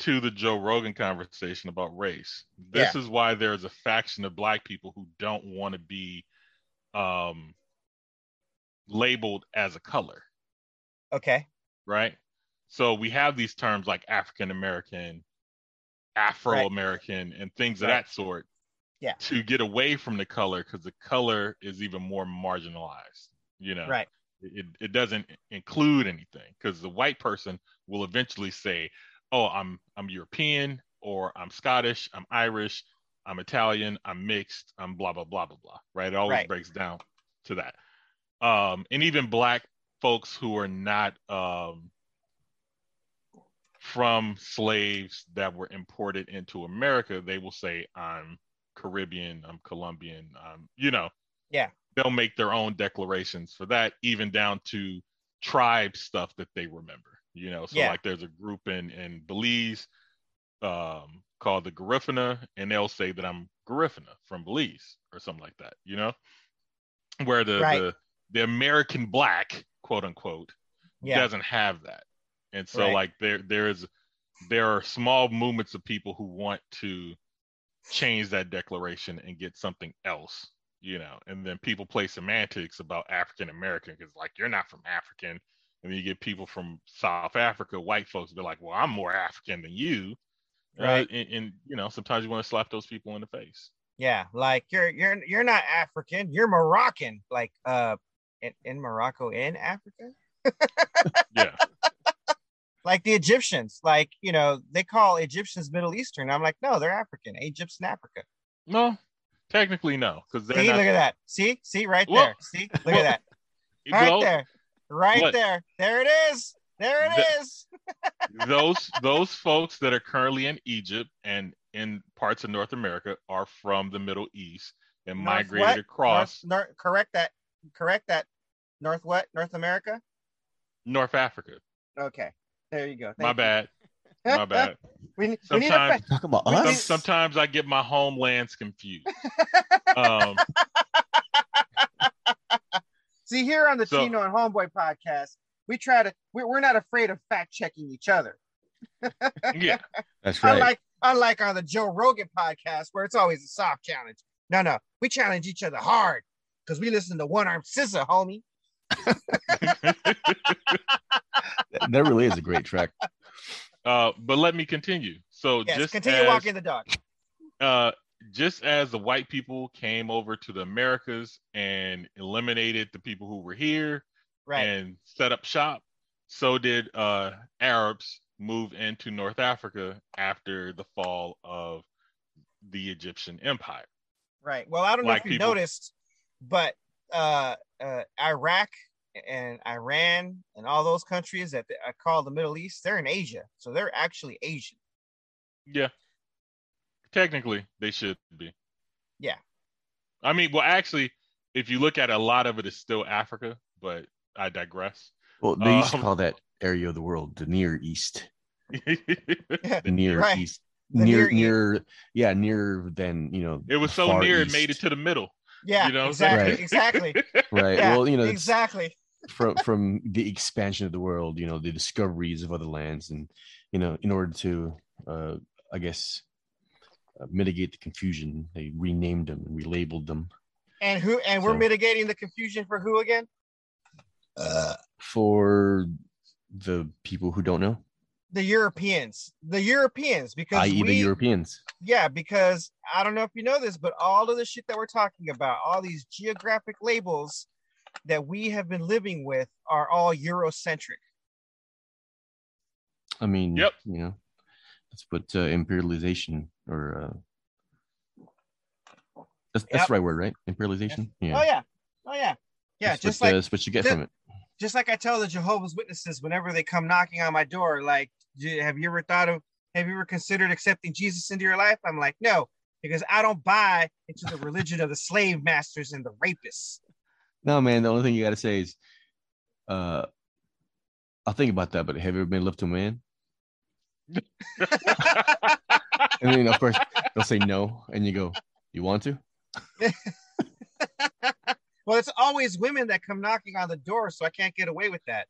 to the Joe Rogan conversation about race. This is why there's a faction of black people who don't want to be um labeled as a color. Okay. right? So we have these terms like African American, Afro American, and things of Right. that sort. Yeah. To get away from the color, because the color is even more marginalized. You know, Right. it, it doesn't include anything because the white person will eventually say, "Oh, I'm I'm European, or I'm Scottish, I'm Irish, I'm Italian, I'm mixed, I'm blah blah blah blah blah." Right? It always Right. breaks down to that. Um, and even black folks who are not um, from slaves that were imported into America, they will say, "I'm Caribbean, I'm Colombian, I'm," you know. Yeah. They'll make their own declarations for that, even down to tribe stuff that they remember. You know, so Yeah. like there's a group in in Belize um, called the Garifuna, and they'll say that I'm Garifuna from Belize or something like that. You know, where the Right. the, the American black quote unquote Yeah. doesn't have that. And so Right. like there there is there are small movements of people who want to change that declaration and get something else, you know. And then people play semantics about African American because like you're not from African. And then you get people from South Africa, white folks, they're like, Well, I'm more African than you. Right. and, and you know, sometimes you want to slap those people in the face. Yeah, like you're you're you're not African, you're Moroccan. Like uh in, in Morocco in Africa? Yeah. Like the Egyptians. Like you know, they call Egyptians Middle Eastern. I'm like, no, they're African. Egypt's in Africa. No, technically no, because they're See, not. look at that. See, see, right there. See, look at that. Right there. Right what? there. There it is. There it The- is. those those folks that are currently in Egypt and in parts of North America are from the Middle East and North migrated what? across North, North, correct that. Correct that. North what? North America. North Africa. Okay. There you go. My Thank bad. My bad. we, ne- we need a Sometimes- Talk about We Some, us. sometimes I get my homelands confused. Um, See here on the So- Chino and Homeboy podcast, we try to. We're, we're not afraid of fact checking each other. yeah, That's right. Unlike unlike on the Joe Rogan podcast where it's always a soft challenge. No, no, we challenge each other hard because we listen to One Arm Scissor, homie. That really is a great track. uh, but let me continue. So Yes, just continue as, walking the dog. uh, just as the white people came over to the Americas and eliminated the people who were here Right. and set up shop, so did uh, Arabs move into North Africa after the fall of the Egyptian Empire. Right. Well, I don't know if you people. noticed, but uh, uh, Iraq and Iran and all those countries that I call the Middle East, they're in Asia, so they're actually Asian. Yeah. Technically, they should be. Yeah. I mean, well, actually, if you look at it, a lot of it is still Africa, but I digress. Well, they used to Um, call that area of the world the Near East. The Near Right. East. The near, Near East. near, yeah, nearer than you know. It was so far near it made it to the middle. Yeah, You know exactly, saying? exactly. Right. Yeah, well, you know, exactly. from from the expansion of the world. You know, the discoveries of other lands, and you know, in order to, uh, I guess, uh, mitigate the confusion, they renamed them and relabeled them And who? And we're So- mitigating the confusion for who again? Uh, for the people who don't know, The Europeans. The Europeans, because i.e., the Europeans. Yeah, because I don't know if you know this, but all of the shit that we're talking about, all these geographic labels that we have been living with are all Eurocentric. I mean, Yep. you know, that's what uh, imperialization or uh, that's, that's Yep. the right word, right? Imperialization. Yeah. Oh yeah. Oh yeah. Yeah, That's just what, like uh, that's what you get the- from it. Just like I tell the Jehovah's Witnesses whenever they come knocking on my door, like, have you ever thought of, have you ever considered accepting Jesus into your life? I'm like, no, because I don't buy into the religion of the slave masters and the rapists. No, man. The only thing you got to say is, uh, I'll think about that. But have you ever been left to a man? And then, of course, they'll say no, and you go, "You want to?" well, it's always women that come knocking on the door, so I can't get away with that.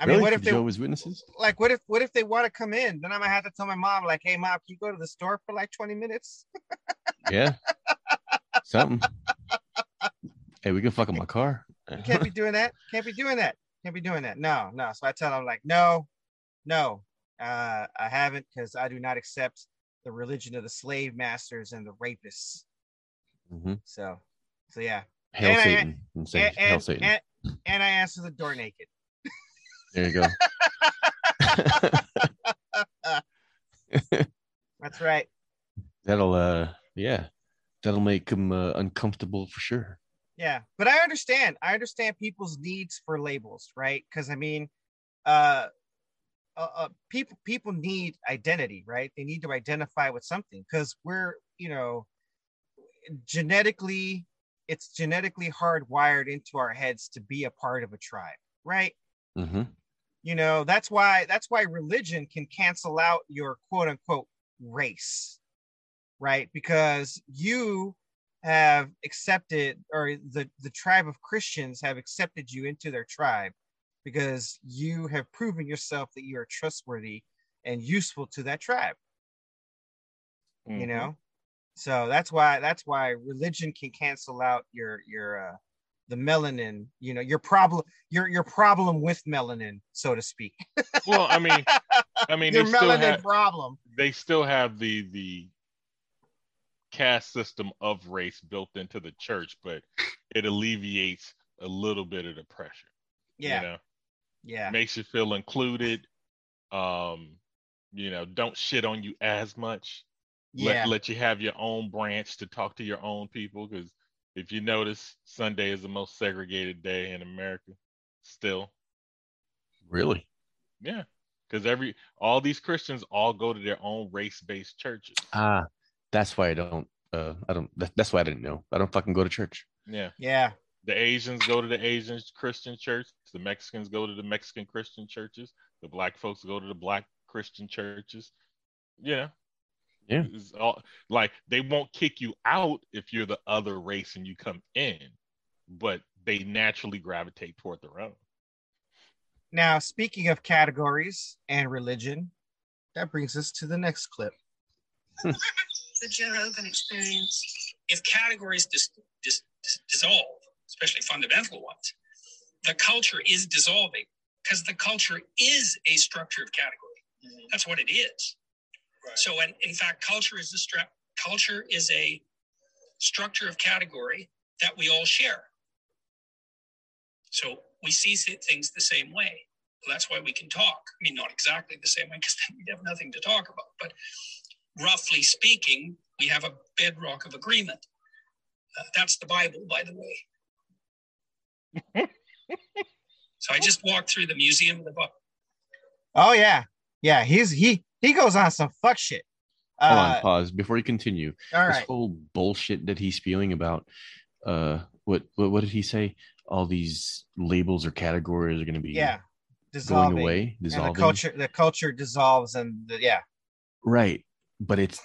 I mean, what if they Jehovah's Witnesses? like? What if what if they want to come in? Then I might have to tell my mom, like, "Hey, mom, can you go to the store for like 20 minutes?" Yeah, something. Hey, we can fuck up my car. You can't be doing that. Can't be doing that. Can't be doing that. No, no. So I tell them like, no, no, uh, I haven't because I do not accept the religion of the slave masters and the rapists. Mhm. So, so yeah. Hail And I- Satan and And, Hail and, Satan. and, and I answer the door naked. there you go. That's right. That'll uh, yeah, that'll make them uh, uncomfortable for sure. Yeah, but I understand. I understand people's needs for labels, right? Because I mean, uh, uh, uh, people people need identity, right? They need to identify with something because we're, you know, genetically, it's genetically hardwired into our heads to be a part of a tribe, right? hmm You know, that's why that's why religion can cancel out your quote unquote race, right? Because you have accepted or the the tribe of Christians have accepted you into their tribe because you have proven yourself that you are trustworthy and useful to that tribe, you Mhm. know? So that's why that's why religion can cancel out your your uh the melanin, you know, your problem your your problem with melanin, so to speak. Well, I mean, I mean, your they still melanin have problem. they still have the the caste system of race built into the church, but it alleviates a little bit of the pressure. Yeah. You know? Yeah. makes you feel included. Um, you know, don't shit on you as much. Yeah. Let let you have your own branch to talk to your own people. Because if you notice, Sunday is the most segregated day in America. Still, Really? yeah. Because every all these Christians all go to their own race based churches. Ah, that's why I don't. Uh, I don't. That, that's why I didn't know. I don't fucking go to church. Yeah. yeah. The Asians go to the Asian Christian church. The Mexicans go to the Mexican Christian churches. The black folks go to the black Christian churches. Yeah. Yeah. It's all, like they won't kick you out if you're the other race and you come in, but they naturally gravitate toward their own. Now, speaking of categories and religion, that brings us to the next clip. The Joe Rogan experience. if categories dis- dis- dis- dissolve, especially fundamental ones, the culture is dissolving because the culture is a structure of category. Mm-hmm. That's what it is. So, in, in fact, culture is the stra- culture is a structure of category that we all share. So we see things the same way. Well, that's why we can talk. I mean, not exactly the same way because then we have nothing to talk about, but roughly speaking, we have a bedrock of agreement. Uh, that's the Bible, by the way. so I just walked through the museum of the book. Oh yeah, yeah. He's he he goes on some fuck shit. Hold Uh, on, pause before you continue. all this right. whole bullshit that he's spewing about uh what what, what did he say all these labels or categories are going to be Yeah, going dissolving. away And the culture the culture dissolves, and the, yeah, right but it's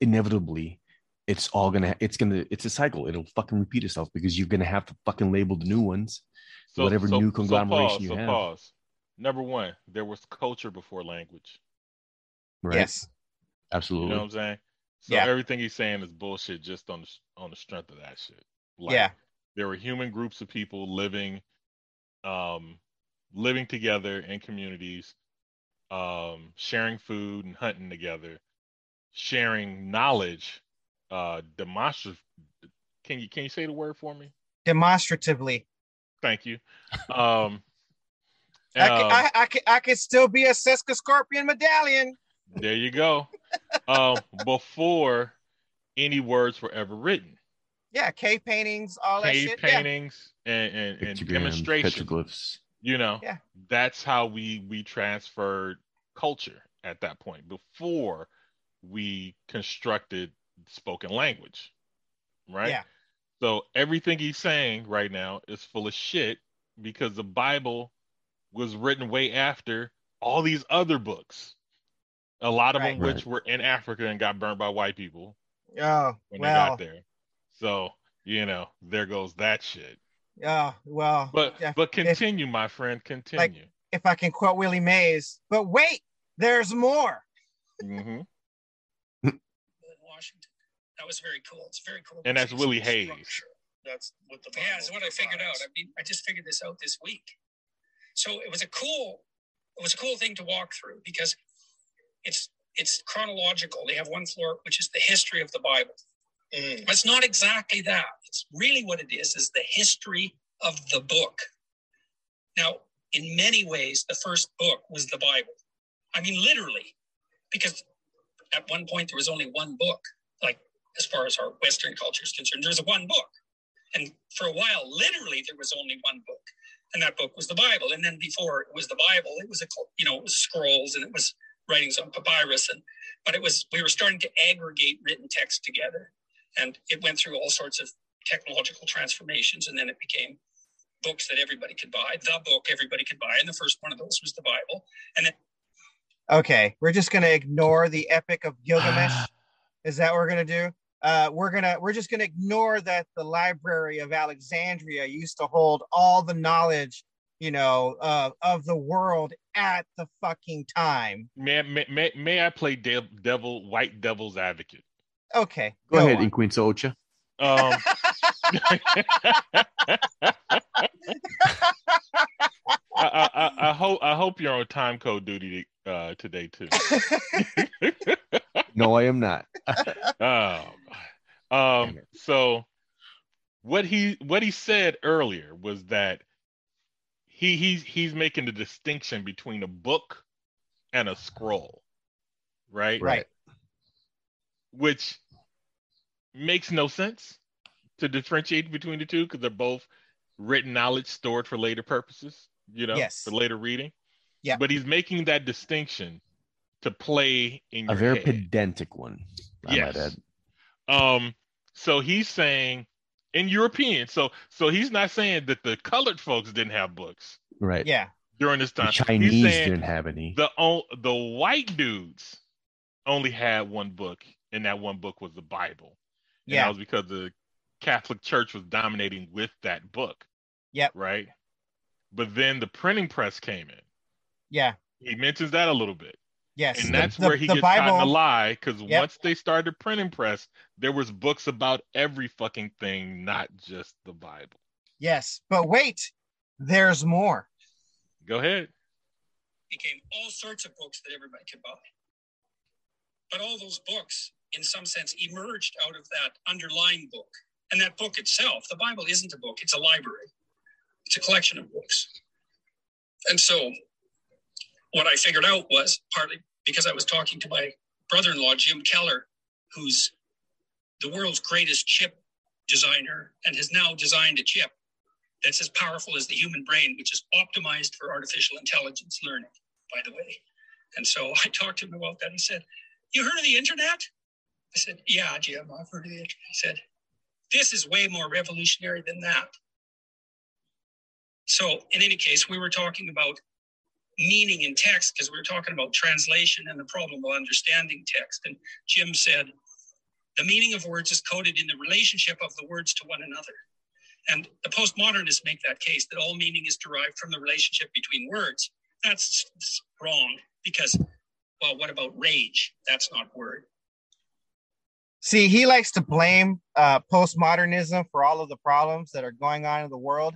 inevitably it's all gonna it's gonna it's a cycle it'll fucking repeat itself because you're gonna have to fucking label the new ones Whatever new conglomeration pause, you so have. pause. Number one, there was culture before language. Right yes, Absolutely. You know what I'm saying? So Yeah. everything he's saying is bullshit just on the on the strength of that shit. Like, yeah, there were human groups of people living um living together in communities um sharing food and hunting together sharing knowledge uh demonstrative can you can you say the word for me demonstratively. thank you um, I, can, um, I, I, can, I could still be a Seska Scorpion medallion. There you go um before any words were ever written Yeah, cave paintings, all that cave shit. Yeah. paintings and and, and Pictograms, demonstration petroglyphs you know Yeah. that's how we we transferred culture at that point before we constructed spoken language right Yeah. so everything he's saying right now is full of shit because the bible was written way after all these other books a lot of them Right. which were in africa and got burned by white people Oh when they got there so you know there goes that shit Oh well. but yeah, but continue my friend continue if I can quote Willie Mays, but wait, there's more. hmm Washington. That was very cool. It's very cool. And that's Willie a Hayes. structure. That's what the Yeah, it's what I figured out. I mean, I just figured this out this week. So it was a cool, it was a cool thing to walk through because it's it's chronological. They have one floor which is the history of the Bible. Mm. But it's not exactly that. It's really what it is, is the history of the book. Now, in many ways, the first book was the Bible. I mean, literally, because at one point there was only one book, like as far as our Western culture is concerned, there's one book. And for a while, literally, there was only one book. And that book was the Bible. And then before it was the Bible, it was a, you know, it was scrolls and it was writings on papyrus. And, but it was, we were starting to aggregate written text together and it went through all sorts of technological transformations and then it became books that everybody could buy the book everybody could buy and the first one of those was the bible and then Okay, we're just gonna ignore the Epic of Gilgamesh. Is that what we're gonna do? Uh, we're gonna we're just gonna ignore that the Library of Alexandria used to hold all the knowledge, you know, uh, of the world at the fucking time. May, may, may, may I play de- devil, white devil's advocate? Okay, go, ahead on. Inquinza Ocha. Um, I, I, I hope I hope you're on time code duty uh, today too. no i am not oh, um, so what he what he said earlier was that he he's he's making the distinction between a book and a scroll, right? Right. Which makes no sense to differentiate between the two because they're both written knowledge stored for later purposes, you know, Yes. for later reading. Yeah. But he's making that distinction to play in your A very head. pedantic one. I Yes. might add. Um, so he's saying in European, so so he's not saying that the colored folks didn't have books Right. Yeah. during this The time. Chinese didn't have any. the o- the white dudes only had one book, and that one book was the Bible. And Yeah. that was because the Catholic Church was dominating with that book. Yep. Right. But then the printing press came in. Yeah. He mentions that a little bit. Yes. and that's the- where he the gets caught in the Bible. lie because Yep. once they started printing press, there was books about every fucking thing, not just the Bible. Yes. But wait, there's more. Go ahead. became all sorts of books that everybody could buy. But all those books, in some sense, emerged out of that underlying book. And that book itself, the Bible isn't a book, it's a library, it's a collection of books. And so, what I figured out was partly because I was talking to my brother in law, Jim Keller, who's the world's greatest chip designer and has now designed a chip that's as powerful as the human brain, which is optimized for artificial intelligence learning, by the way. And so I talked to him about that. He said, You heard of the internet? I said, Yeah, Jim, I've heard of the internet. He said, This is way more revolutionary than that. So, in any case, we were talking about meaning in text because we were talking about translation and the problem of understanding text. And Jim said, The meaning of words is coded in the relationship of the words to one another. And the postmodernists make that case that all meaning is derived from the relationship between words. That's wrong because, well, what about rage? That's not word. See, he likes to blame uh, postmodernism for all of the problems that are going on in the world.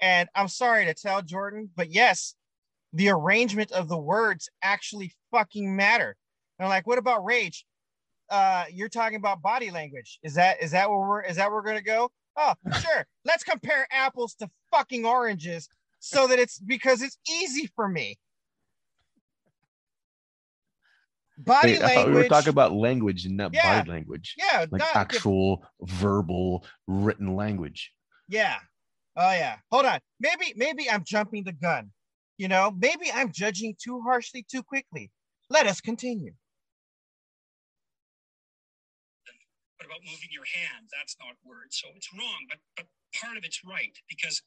And I'm sorry to tell Jordan, but yes, the arrangement of the words actually fucking matter. And I'm like, what about rage? Uh, you're talking about body language. Is that is that where we're is that where we're gonna go? Oh, sure. Let's compare apples to fucking oranges so that it's because it's easy for me. Body Wait, language. we were talking about language and not Yeah. body language. yeah, Like not- actual verbal written language. Yeah. Oh yeah. Hold on. Maybe maybe I'm jumping the gun. You know, maybe I'm judging too harshly too quickly. Let us continue. What about moving your hand? That's not word. So it's wrong, but, but part of it's right because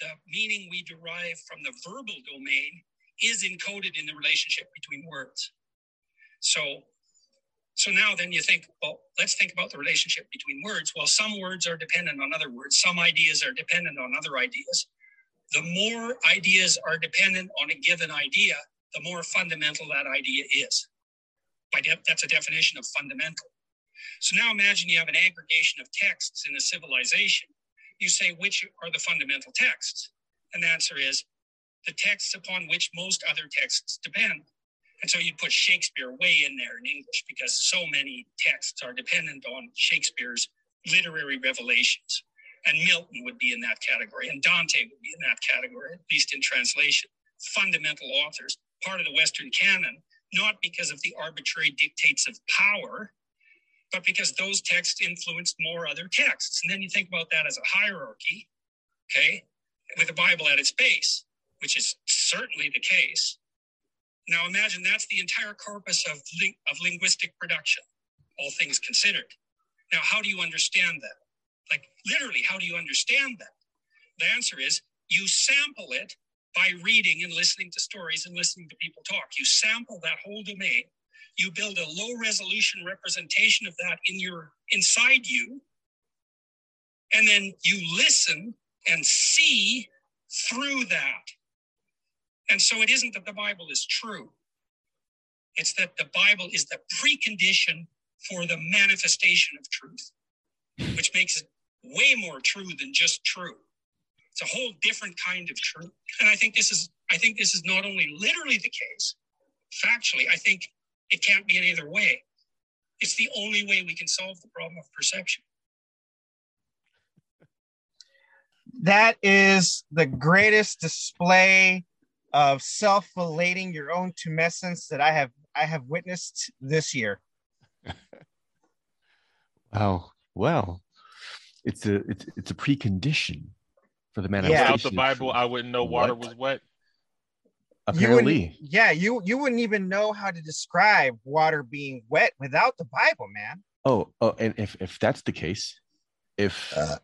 the meaning we derive from the verbal domain is encoded in the relationship between words. So so now then you think, well, let's think about the relationship between words. Well, some words are dependent on other words, some ideas are dependent on other ideas. The more ideas are dependent on a given idea, the more fundamental that idea is. By de- that's a definition of fundamental. So now imagine you have an aggregation of texts in a civilization. You say, which are the fundamental texts? And the answer is the texts upon which most other texts depend. And so you'd put Shakespeare way in there in English because so many texts are dependent on Shakespeare's literary revelations. And Milton would be in that category, and Dante would be in that category, at least in translation. Fundamental authors, part of the Western canon, not because of the arbitrary dictates of power, but because those texts influenced more other texts. And then you think about that as a hierarchy, okay, with the Bible at its base, which is certainly the case. Now imagine that's the entire corpus of, ling- of linguistic production, all things considered. Now, how do you understand that? Like, literally, how do you understand that? The answer is you sample it by reading and listening to stories and listening to people talk. You sample that whole domain you build a low resolution representation of that in your inside you and then you listen and see through that and so it isn't that the bible is true it's that the bible is the precondition for the manifestation of truth which makes it way more true than just true it's a whole different kind of truth and i think this is i think this is not only literally the case factually i think it can't be any other way. It's the only way we can solve the problem of perception. That is the greatest display of self-relating your own tumescence that I have I have witnessed this year. Wow. Well, it's a it's it's a precondition for the manifestation. Yeah. Without the Bible. I wouldn't know water What? was wet. You Apparently, yeah, you you wouldn't even know how to describe water being wet without the Bible, man. oh, oh, and if if that's the case, if Uh.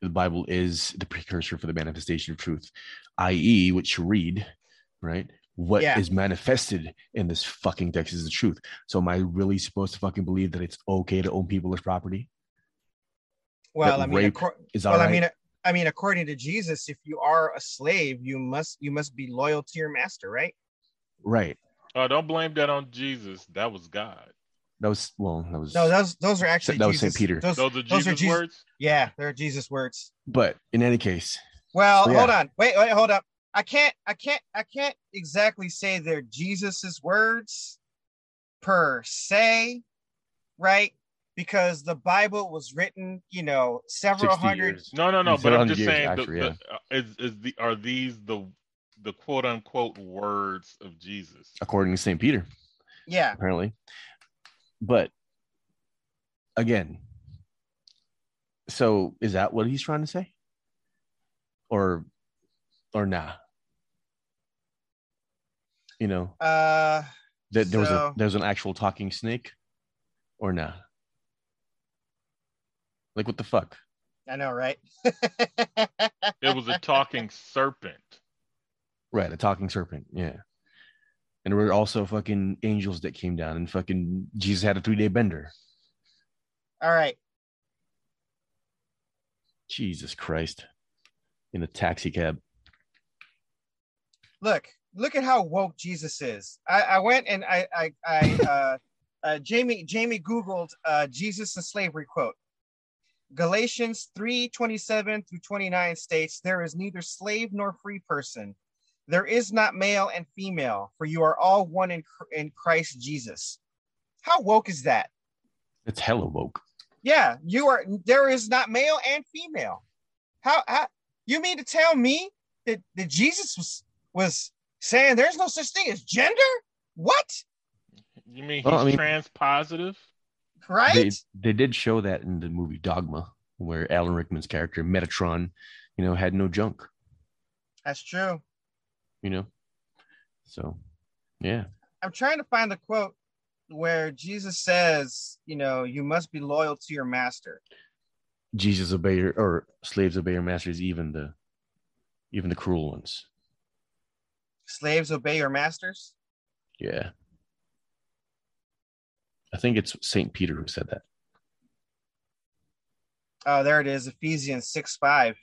the Bible is the precursor for the manifestation of truth, i.e., what you read, right? What is Yeah. manifested in this fucking text is the truth. So, am I really supposed to fucking believe that it's okay to own people as property? Well, That I mean, rape accor- Is well, all I mean, uh, I mean, according to Jesus, if you are a slave, you must you must be loyal to your master, right? right? Oh, don't blame that on Jesus. That was God. That was well. That was No, those those are actually that was Saint Peter. Those, Those are those are Jesus' Jesus- words. yeah, they're Jesus words. but in any case, Well, So, yeah. hold on, wait, wait, hold up. I can't, I can't, I can't exactly say they're Jesus's words per se, right? Because the Bible was written, you know, several hundred. years. No, no, no. But I'm just years, saying, actually, the, the, uh, is is the are these the the quote unquote words of Jesus? according to Saint Peter, Yeah, apparently. But again, so is that what he's trying to say, or or nah? You know uh, that there was a So- there was an actual talking snake, or nah? Like what the fuck? I know, right? It was a talking serpent. Right, a talking serpent. Yeah. And there were also fucking angels that came down and fucking Jesus had a three day bender. All right. Jesus Christ. In a taxi cab. look look at how woke jesus is i, I went and i i, I uh, uh jamie jamie googled uh jesus and slavery quote galatians 3 27 through 29 states there is neither slave nor free person. There is not male and female for you are all one in, in christ jesus. How woke is that? It's hella woke. yeah you are there is not male and female. How, how you mean to tell me that, that jesus was was saying there's no such thing as gender? What? You mean he's Well, I mean- trans positive? Right They they did show that in the movie Dogma, where Alan Rickman's character, Metatron, you know, had no junk, that's true you know. So yeah. i'm trying to find the quote where jesus says you know you must be loyal to your master Jesus obey your or slaves obey your masters, even the even the cruel ones. slaves obey your masters Yeah. I think it's Saint Peter who said that. oh there it is ephesians 6 5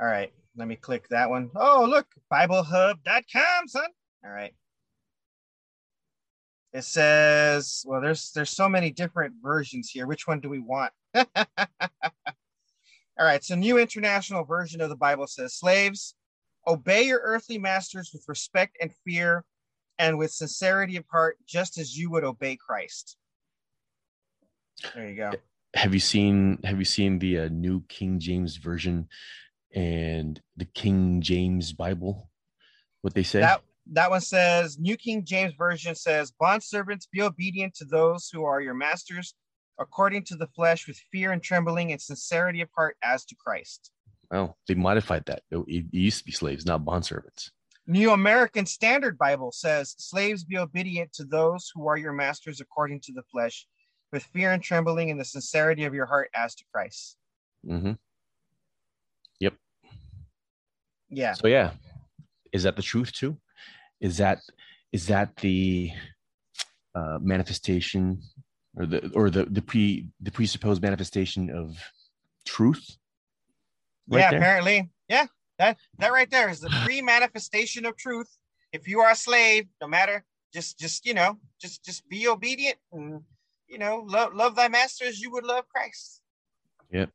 all right let me click that one. Oh, look biblehub.com son. All right. It says well there's there's so many different versions here. Which one do we want? All right so new international version of the bible says slaves obey your earthly masters with respect and fear and with sincerity of heart just as you would obey christ. There you go. Have you seen have you seen the uh, new king james version and the king james bible? What they say? That that one says new king james version says bondservants be obedient to those who are your masters according to the flesh with fear and trembling and sincerity of heart as to christ. Well, they modified that. It, it used to be slaves not bondservants new american standard bible says slaves be obedient to those who are your masters according to the flesh with fear and trembling and the sincerity of your heart as to christ. Mm-hmm. Yep. yeah. So yeah. Is that the truth too? Is that is that the uh, manifestation or the or the the pre the presupposed manifestation of truth? Right yeah there? apparently. Yeah that that right there is the pre-manifestation of truth. If you are a slave no matter just just you know just just be obedient and you know love love thy master as you would love christ. Yep.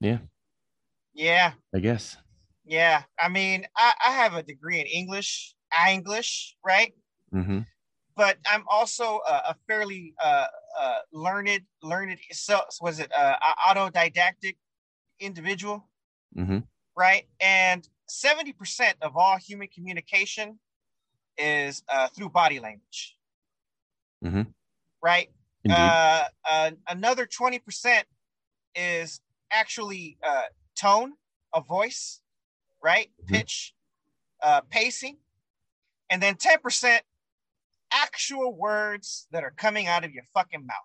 Yeah. yeah. I guess. Yeah. I mean i i have a degree in english english right? Hmm but i'm also a, a fairly uh uh learned learned so was it uh autodidactic individual, hmm right? And 70% of all human communication is uh, through body language, Mhm. right? Uh, uh, another 20% is actually uh, tone of voice, right? Mhm. Pitch, uh, pacing. And then 10% actual words that are coming out of your fucking mouth.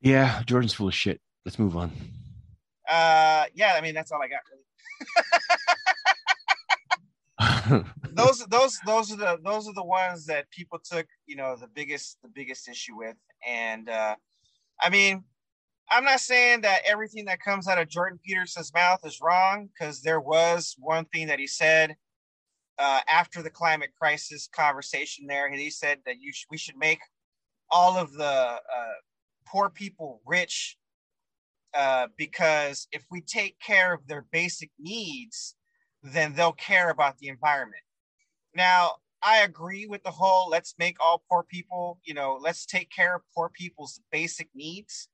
yeah, Jordan's full of shit. Let's move on. Uh, yeah, I mean, that's all I got really. those those those are the those are the ones that people took you know the biggest the biggest issue with and uh i mean i'm not saying that everything that comes out of jordan peterson's mouth is wrong because there was one thing that he said uh after the climate crisis conversation there he said that you sh- we should make all of the uh poor people rich uh because if we take care of their basic needs then they'll care about the environment. Now, I agree with the whole let's make all poor people, you know, let's take care of poor people's basic needs.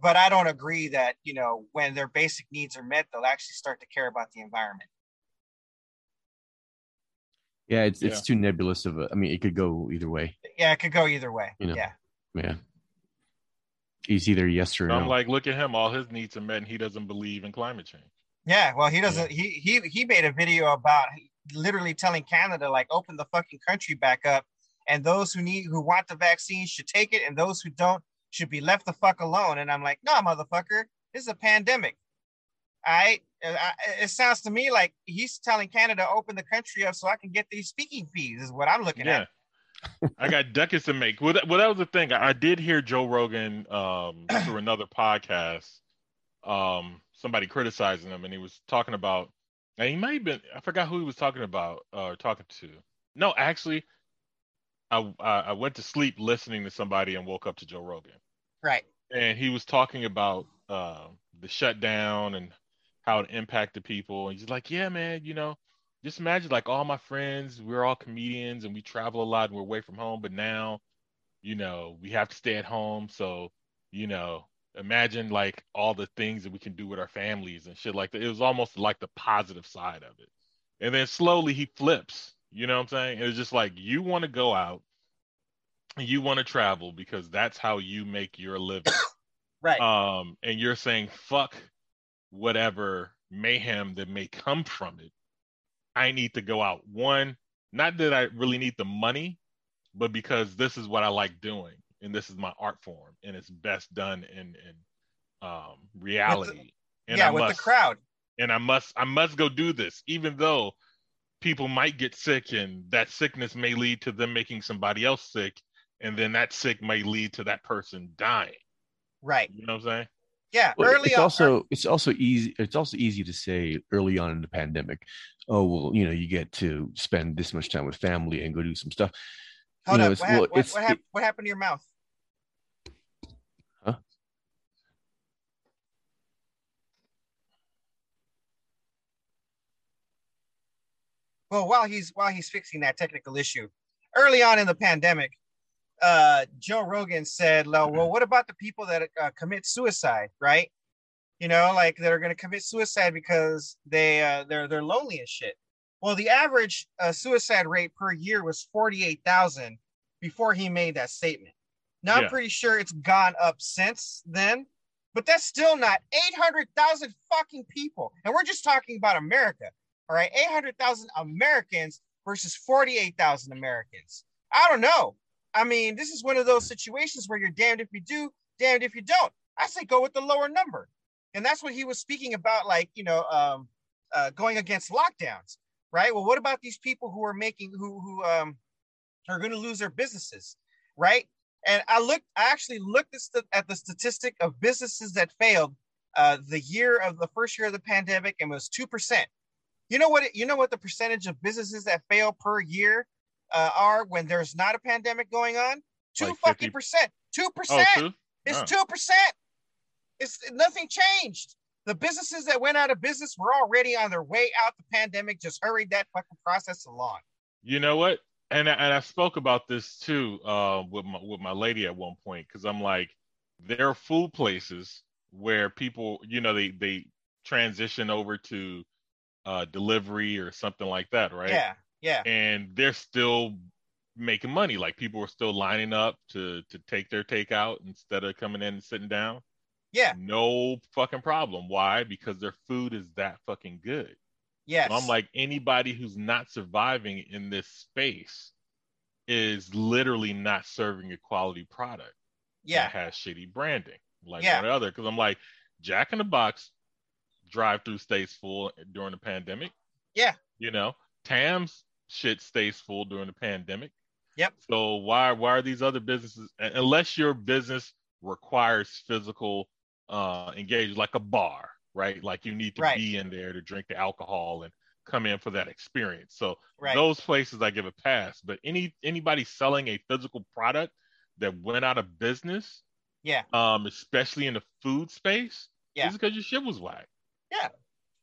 But I don't agree that, you know, when their basic needs are met, they'll actually start to care about the environment. yeah, it's Yeah. it's too nebulous of a. I mean, it could go either way. Yeah, it could go either way. You know. Yeah. Yeah, it's either yes or no I'm like, look at him, all his needs are met, and he doesn't believe in climate change. Yeah. Well, he doesn't, he, he, he made a video about literally telling Canada, like, open the fucking country back up. And those who need, who want the vaccine should take it. And those who don't should be left the fuck alone. And I'm like, no, motherfucker, this is a pandemic. All right. Uh, I- It sounds to me like he's telling Canada open the country up so I can get these speaking fees. Is what I'm looking Yeah. at. I got ducats to make. Well, that, well, that was the thing. I, I did hear Joe Rogan um, through another podcast. Um, somebody criticizing him, and he was talking about. And he might have been. I forgot who he was talking about or talking to. No, actually, I, I I went to sleep listening to somebody and woke up to Joe Rogan. Right. and he was talking about uh, the shutdown and how it impacted people. And he's like, "Yeah, man, you know, just imagine like all my friends, we're all comedians and we travel a lot and we're away from home, but now, you know, we have to stay at home. So, you know, imagine like all the things that we can do with our families and shit like that. It was almost like the positive side of it. And then slowly he flips. You know what I'm saying? It's just like you want to go out and you want to travel because that's how you make your living Right. um, and you're saying fuck whatever mayhem that may come from it. I need to go out. One, not that I really need the money, but because this is what I like doing, and this is my art form, and it's best done in in um, reality. and yeah, I with must, the crowd. and I must I must go do this, even though people might get sick, and that sickness may lead to them making somebody else sick, and then that sick may lead to that person dying. Right. You know what I'm saying? Yeah. Well, early it's on. also it's also easy it's also easy to say early on in the pandemic oh well you know you get to spend this much time with family and go do some stuff hold you up. What, well, what, what, hap- what happened to your mouth? Huh? Well, while he's while he's fixing that technical issue, early on in the pandemic, uh, Joe Rogan said, "Well, well, what about the people that uh, commit suicide? Right? You know, like that are going to commit suicide because they uh, they're they're lonely and shit." Well, the average uh, suicide rate per year was forty eight thousand before he made that statement. Now Yeah. I'm pretty sure it's gone up since then, but that's still not eight hundred thousand fucking people, and we're just talking about America. All right, 800,000 Americans versus 48,000 Americans. I don't know. I mean, this is one of those situations where you're damned if you do, damned if you don't. I say go with the lower number. And that's what he was speaking about, like, you know, um, uh, going against lockdowns, right? Well, what about these people who are making, who, who um, are going to lose their businesses, right? And I looked, I actually looked at, the statistic of businesses that failed uh, the year of the first year of the pandemic, and was 2%. You know what? It, you know what the percentage of businesses that fail per year uh, are when there's not a pandemic going on? Two Like fucking 50 percent. Two percent. two? It's Oh. two percent. It's nothing changed. The businesses that went out of business were already on their way out. The pandemic just hurried that fucking process along. You know what? And I, and I spoke about this too uh, with my with my lady at one point because I'm like, there are food places where people, you know, they they transition over to uh, delivery or something like that, right? Yeah, yeah, And they're still making money. Like people are still lining up to to take their takeout instead of coming in and sitting down. yeah, No fucking problem. Why? Because their food is that fucking good. yes. So I'm like anybody who's not surviving in this space is literally not serving a quality product yeah, that has shitty branding, like Yeah. one or other. Because I'm like, Jack in the Box drive-through stays full during the pandemic. Yeah. You know, Tam's shit stays full during the pandemic. Yep. So why why are these other businesses unless your business requires physical uh engagement like a bar, right? Like you need to Right. be in there to drink the alcohol and come in for that experience. So right. those places I give a pass. But any anybody selling a physical product that went out of business, yeah, um, especially in the food space, Yeah. is because your shit was whack. Yeah.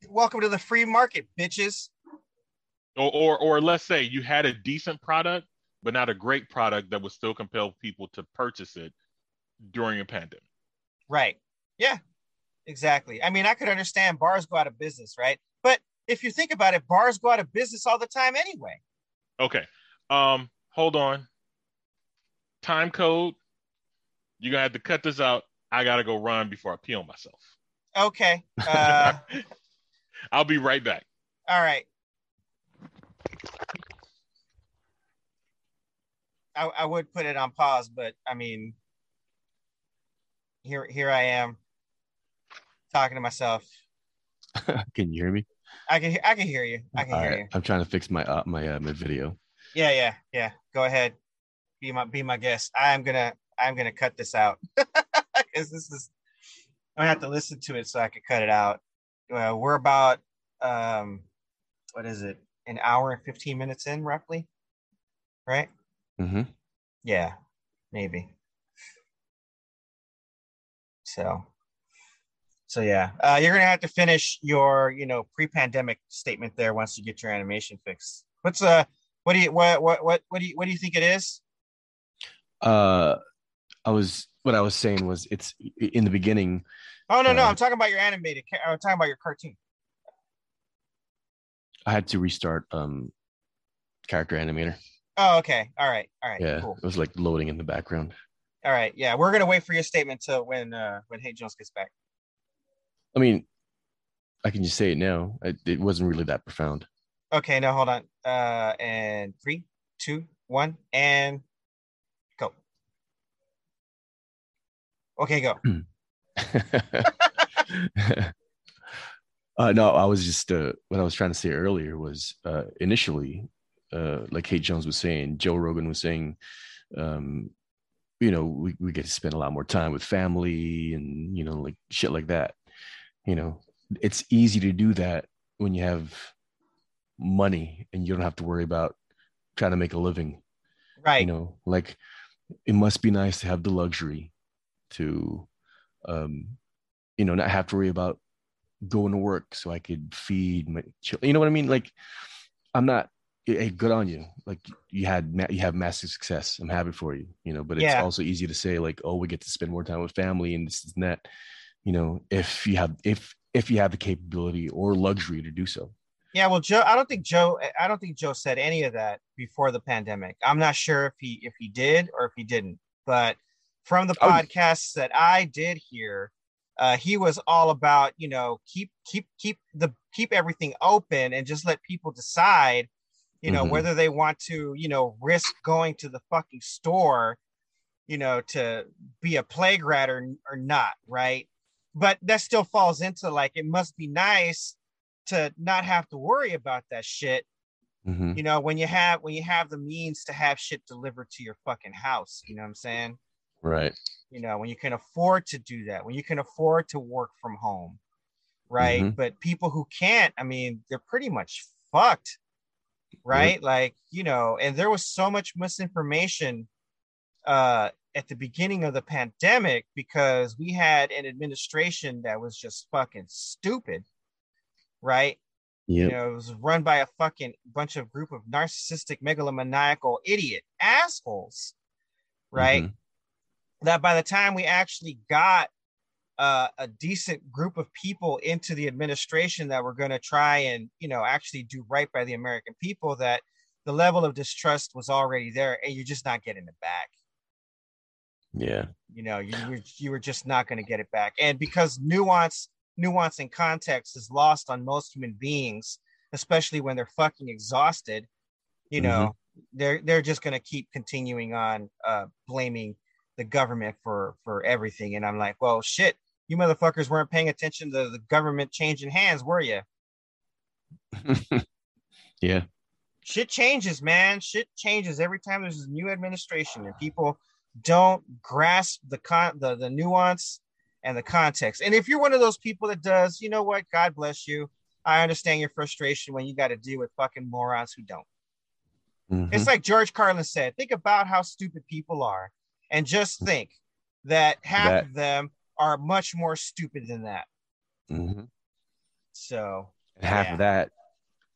Welcome to the free market, bitches. Or, or or let's say you had a decent product, but not a great product that would still compel people to purchase it during a pandemic. Right. Yeah, exactly. I mean, I could understand bars go out of business, right? But if you think about it, bars go out of business all the time anyway. Okay. Um, hold on. Time code. You're gonna have to cut this out. I gotta go run before I pee on myself. Okay. Uh, I'll be right back. all right. I, I would put it on pause, but I mean, here here I am talking to myself. Can you hear me? I can I can hear you. I can All hear right. you. I'm trying to fix my uh, my uh, my video. Yeah, yeah, yeah. Go ahead. Be my be my guest. I'm gonna I'm gonna cut this out because this is I'm gonna have to listen to it so I can cut it out. Well, we're about um what is it? An hour and 15 minutes in roughly. Right? Hmm Yeah, maybe. So so yeah. Uh you're gonna have to finish your, you know, pre-pandemic statement there once you get your animation fixed. What's uh what do you what what what what do you what do you think it is? Uh, I was what I was saying was it's in the beginning. Oh no, no, Uh, I'm talking about your animated. I'm talking about your cartoon. I had to restart um character animator. Oh, okay. All right. All right. Yeah, Cool. it was like loading in the background. All right. Yeah, we're gonna wait for your statement till when uh when H8JNZ gets back. I mean, I can just say it now. It, it wasn't really that profound. Okay. Now hold on. Uh, and three, two, one, and go. Okay, go. uh, no, I was just uh, what I was trying to say earlier was uh, initially, uh, like H8JNZ was saying, Joe Rogan was saying, um, you know, we, we get to spend a lot more time with family and you know, like shit like that. You know, it's easy to do that when you have money and you don't have to worry about trying to make a living Right. you know like it must be nice to have the luxury to um you know not have to worry about going to work so i could feed my children you know what i mean like i'm not hey good on you like you had you have massive success i'm happy for you you know but it's Yeah. also easy to say like oh we get to spend more time with family and this and that you know if you have if if you have the capability or luxury to do so Yeah, well, Joe, I don't think Joe, I don't think Joe said any of that before the pandemic. I'm not sure if he if he did or if he didn't, but from the Oh. podcasts that I did hear, uh, he was all about you know keep keep keep the keep everything open and just let people decide, you know, Mhm. whether they want to you know risk going to the fucking store, you know, to be a plague rat or or not, right? But that still falls into like it must be nice to not have to worry about that shit Mhm. you know when you have when you have the means to have shit delivered to your fucking house you know what i'm saying right you know when you can afford to do that when you can afford to work from home right Mhm. but people who can't i mean they're pretty much fucked right? Like you know and there was so much misinformation uh at the beginning of the pandemic because we had an administration that was just fucking stupid right? Yeah you know, it was run by a fucking bunch of group of narcissistic, megalomaniacal, idiot assholes, right? that by the time we actually got uh, a decent group of people into the administration that were going to try and you know actually do right by the American people, that the level of distrust was already there, and you're just not getting it back. Yeah. You know, you were you were just not going to get it back, and because nuance, nuance, and context is lost on most human beings, especially when they're fucking exhausted. You know, they're they're just going to keep continuing on uh, blaming the government for for everything, and I'm like, well, shit, you motherfuckers weren't paying attention to the government changing hands, were you? yeah. shit changes, man. Shit changes every time there's a new administration, and people don't grasp the con the, the nuance and the context. And if you're one of those people that does, you know what? God bless you. I understand your frustration when you got to deal with fucking morons who don't. Mhm. It's like George Carlin said: think about how stupid people are, and just think that half That- of them are much more stupid than that. Mhm. So And half Yeah. of that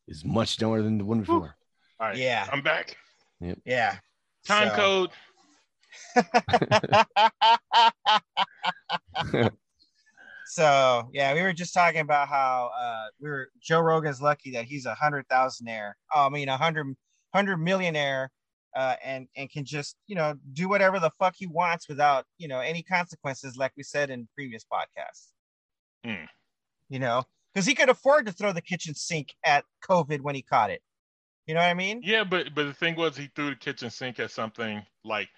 is much dumber than the one before. All right. Yeah. I'm back. yeah, Time So- code. So yeah, we were just talking about how uh we were Joe Rogan's lucky that he's a hundred thousandaire. Oh, I mean a hundred hundred millionaire, uh, and and can just you know do whatever the fuck he wants without you know any consequences, like we said in previous podcasts. Hmm. You know, because he could afford to throw the kitchen sink at COVID when he caught it. You know what I mean? Yeah, but but the thing was he threw the kitchen sink at something like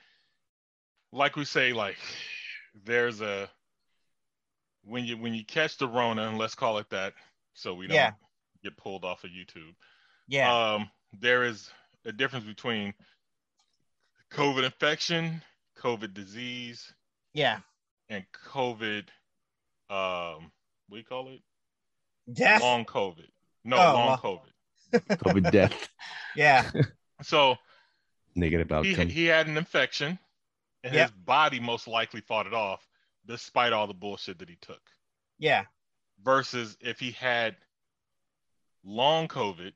like we say, like there's a when you when you catch the Rona, and let's call it that, so we don't Yeah. get pulled off of YouTube. Yeah, Um, there is a difference between COVID infection, COVID disease, yeah, and COVID. Um, what do you call it? death. Long COVID. No, Oh, long long- COVID. COVID death, Yeah, So negative he, he had an infection, and Yep. his body most likely fought it off, despite all the bullshit that he took. yeah, Versus if he had long COVID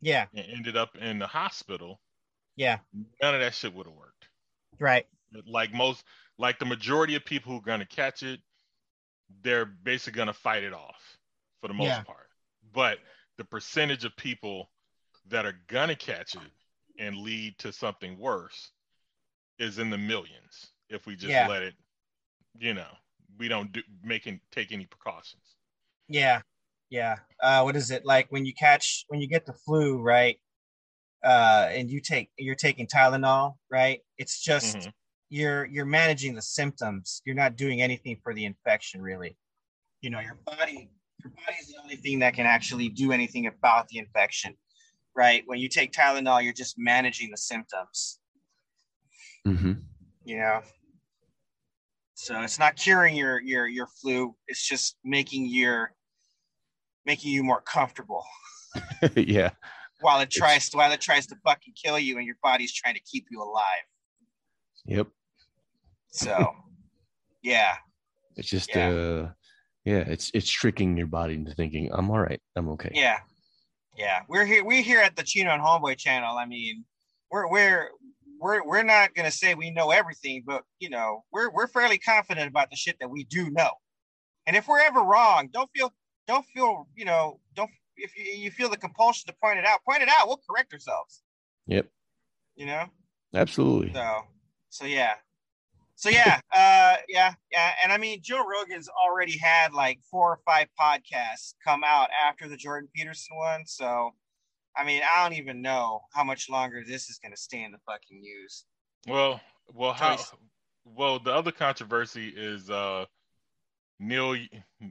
yeah, and ended up in the hospital, yeah. none of that shit would have worked. Right. Like most, like the majority of people who are going to catch it, they're basically going to fight it off for the most Yeah. part. But the percentage of people that are going to catch it and lead to something worse is in the millions if we just Yeah. let it, you know, we don't do making take any precautions. Yeah, yeah. Uh, what is it like when you catch when you get the flu, right? Uh, and you take you're taking Tylenol, right? It's just Mhm. you're you're managing the symptoms. You're not doing anything for the infection, really. You know, your body your body is the only thing that can actually do anything about the infection, right? When you take Tylenol, you're just managing the symptoms. hmm You know. So it's not curing your your your flu. It's just making your making you more comfortable yeah. While it tries to while it tries to fucking kill you and your body's trying to keep you alive. Yep. So yeah, It's just Yeah. uh yeah, it's it's tricking your body into thinking, I'm all right, I'm okay. yeah, yeah. We're here we're here at the Chino and Homeboy channel. I mean, we're we're we're we're not gonna say we know everything, but you know, we're we're fairly confident about the shit that we do know. And if we're ever wrong, don't feel don't feel, you know, don't if you, you feel the compulsion to point it out, point it out. We'll correct ourselves. Yep. You know? Absolutely. So, so yeah, so yeah, uh, yeah, yeah, and I mean, Joe Rogan's already had like four or five podcasts come out after the Jordan Peterson one. So, I mean, I don't even know how much longer this is going to stay in the fucking news. Well, well, how? Well, the other controversy is uh Neil.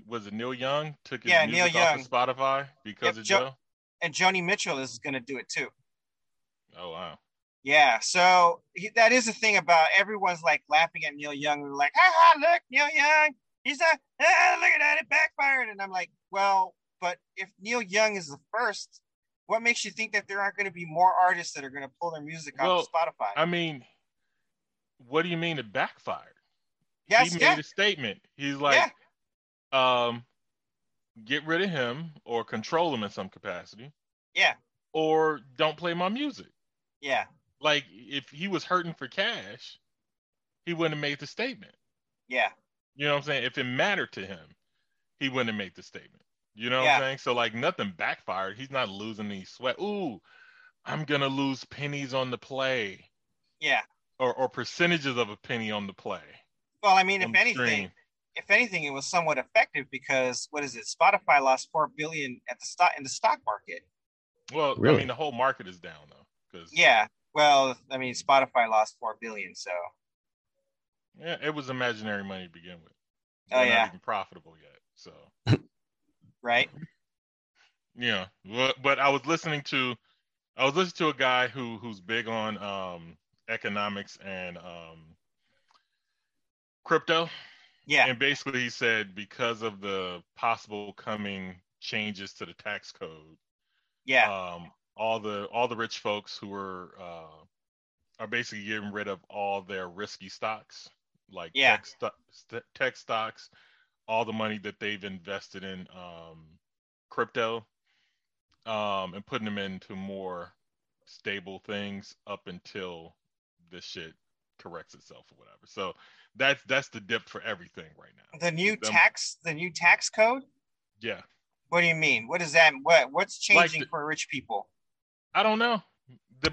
Was it Neil Young took his Yeah, music Neil off Young. of Spotify because Yep, of Joe-? And Joni Mitchell is going to do it too. Oh wow. Yeah, so he, that is the thing about everyone's like laughing at Neil Young. They're like, "Ha ha! Look, Neil Young, he's a ah, ah, look at that, it backfired." And I'm like, "Well, but if Neil Young is the first, what makes you think that there aren't going to be more artists that are going to pull their music off Well, of Spotify?" I mean, what do you mean it backfired? Yes, he made yeah, a statement. He's like, um, get rid of him or control him in some capacity, yeah, or don't play my music. yeah, Like if he was hurting for cash, he wouldn't have made the statement. Yeah. You know what I'm saying? If it mattered to him, he wouldn't have made the statement. You know what I'm saying? So like nothing backfired. He's not losing any sweat. Ooh, I'm gonna lose pennies on the play, Yeah. or or percentages of a penny on the play. Well, I mean, if anything, stream. if anything, it was somewhat effective because what is it? Spotify lost four billion at the stock in the stock market. Well, I mean the whole market is down though, because Yeah. Well, I mean, Spotify lost four billion, so yeah, it was imaginary money to begin with. Oh, They're yeah. not even profitable yet. So right. yeah, but, but I was listening to, I was listening to a guy who who's big on um economics and um crypto. Yeah. And basically, he said because of the possible coming changes to the tax code, Yeah. um, all the all the rich folks who are uh, are basically getting rid of all their risky stocks, like Yeah. tech, st- tech stocks, all the money that they've invested in um, crypto, um, and putting them into more stable things up until this shit corrects itself or whatever. So that's that's the dip for everything right now. the new them- tax, the new tax code. Yeah, What do you mean? What is that? What what's Like changing the- for rich people? I don't know,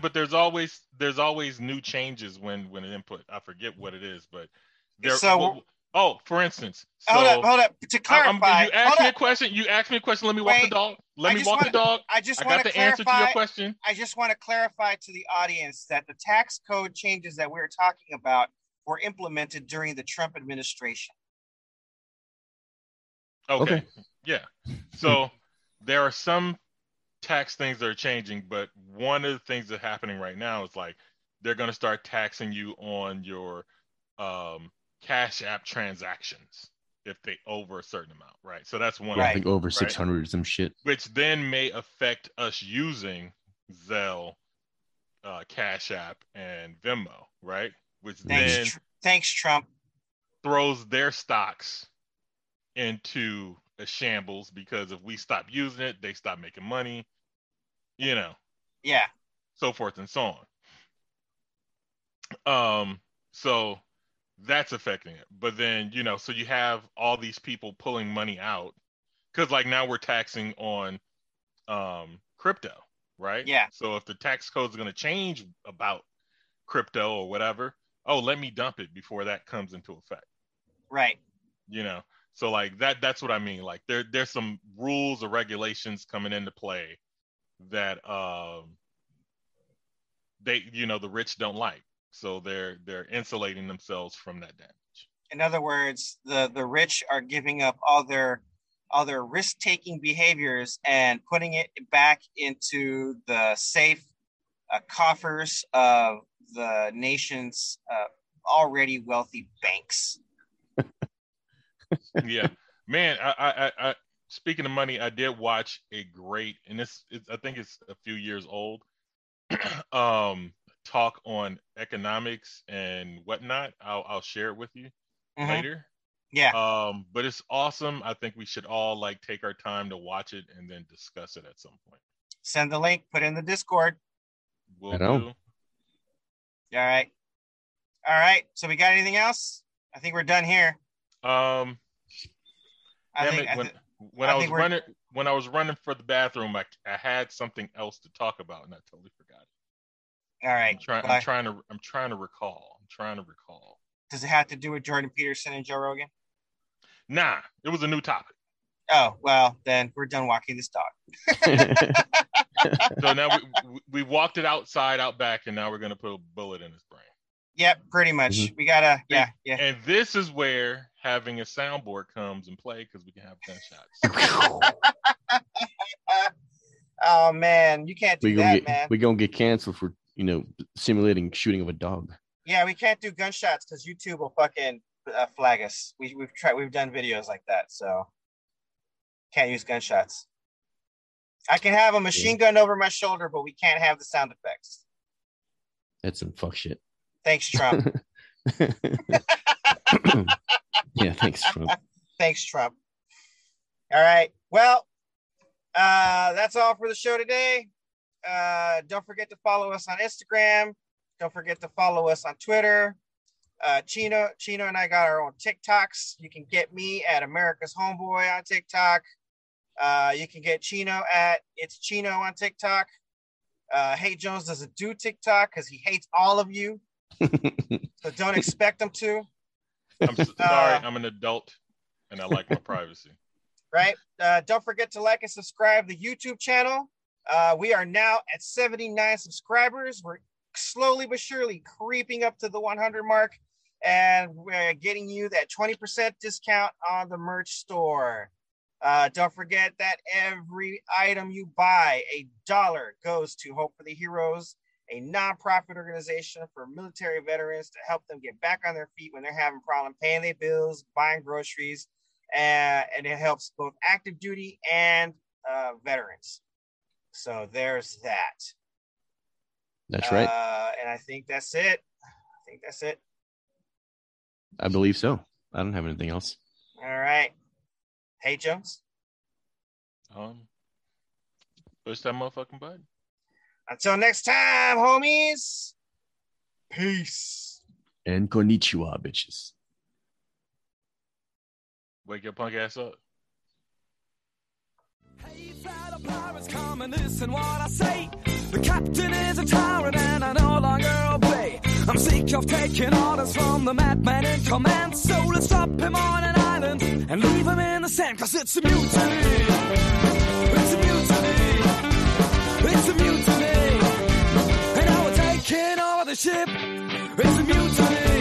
but there's always there's always new changes when when an input. I forget what it is, but there. So- oh, for instance, so hold up, hold up. To I- I'm- clarify, you asked hold me a question. You asked me a question. Let me walk the dog. Let me walk the wanna- dog. I just I want got to the answer to clarify. your question. I just want to clarify to the audience that the tax code changes that we we're talking about were implemented during the Trump administration. Okay. Okay. Yeah. So there are some tax things that are changing, but one of the things that's happening right now is like they're going to start taxing you on your um, Cash App transactions if they over a certain amount, right? So that's one, Yeah, I think over 600 or some shit. which then may affect us using Zelle, uh, Cash App, and Venmo, right? Which Thanks, then Tr- thanks, Trump. throws their stocks into a shambles because if we stop using it, they stop making money, you know, Yeah, so forth and so on. Um, so that's affecting it. But then, you know, so you have all these people pulling money out because like now we're taxing on um crypto, right? Yeah. So if the tax code is going to change about crypto or whatever, oh, let me dump it before that comes into effect right. you know so like that that's what i mean like there there's some rules or regulations coming into play that um they you know the rich don't like so they're they're insulating themselves from that damage. In other words, the the rich are giving up all their all their risk taking behaviors and putting it back into the safe uh, coffers of the nation's uh, already wealthy banks. yeah. Man I, I i speaking of money i did watch a great and this is i think it's a few years old. Um talk on economics and whatnot i'll i'll share it with you Mhm. later Yeah, um but it's awesome i think we should all like take our time to watch it and then discuss it at some point send the link, put it in the Discord. we'll Right on. do All right. All right. So we got anything else? I think we're done here. um I damn think, it, I when, when I i, was running when i was running for the bathroom I, I had something else to talk about and i totally forgot it all right. i'm trying i'm trying to i'm trying to recall i'm trying to recall Does it have to do with Jordan Peterson and Joe Rogan? nah it was a new topic Oh, well, then we're done walking this dog. so now we, we we walked it outside out back and now we're going to put a bullet in his brain Yep, pretty much. Mhm. We gotta, yeah, yeah. and this is where having a soundboard comes in play because we can have gunshots Oh man, you can't do we gonna that, get man. we gonna get canceled for you know simulating shooting of a dog. yeah, we can't do gunshots because YouTube will fucking uh, flag us. We, we've tried, we've done videos like that, so can't use gunshots. I can have a machine gun over my shoulder, but we can't have the sound effects. That's some fuck shit. Thanks, Trump. yeah, thanks, Trump. Thanks, Trump. All right. Well, uh, that's all for the show today. Uh, don't forget to follow us on Instagram. Don't forget to follow us on Twitter. Uh, Chino, Chino, and I got our own TikToks. You can get me at America's Homeboy on TikTok. Uh, you can get Chino at It's Chino on TikTok. Uh, H8JNZ doesn't do TikTok because he hates all of you, so don't expect him to. I'm s- sorry, I'm an adult and I like my privacy. right? Uh, don't forget to like and subscribe the YouTube channel. Uh, we are now at 79 subscribers. We're slowly but surely creeping up to the 100 mark, and we're getting you that 20% discount on the merch store. Uh, don't forget that every item you buy, a dollar goes to Hope for the Heroes, a nonprofit organization for military veterans to help them get back on their feet when they're having problem paying their bills, buying groceries, and, and it helps both active duty and uh, veterans. So there's that. That's right. Uh, and I think that's it. I think that's it. I believe so. I don't have anything else. All right. Hey, Jones. Um, push that motherfucking button. Until next time, homies. Peace. And konnichiwa, bitches. Wake your punk ass up. Hey, fellow pirates, come and listen what I say. The captain is a tyrant and I no longer obey. I'm sick of taking orders from the madman in command. So let's drop him on an island and leave him in the sand. Cause it's a mutiny. It's a mutiny. It's a mutiny. And now we're taking over the ship. It's a mutiny.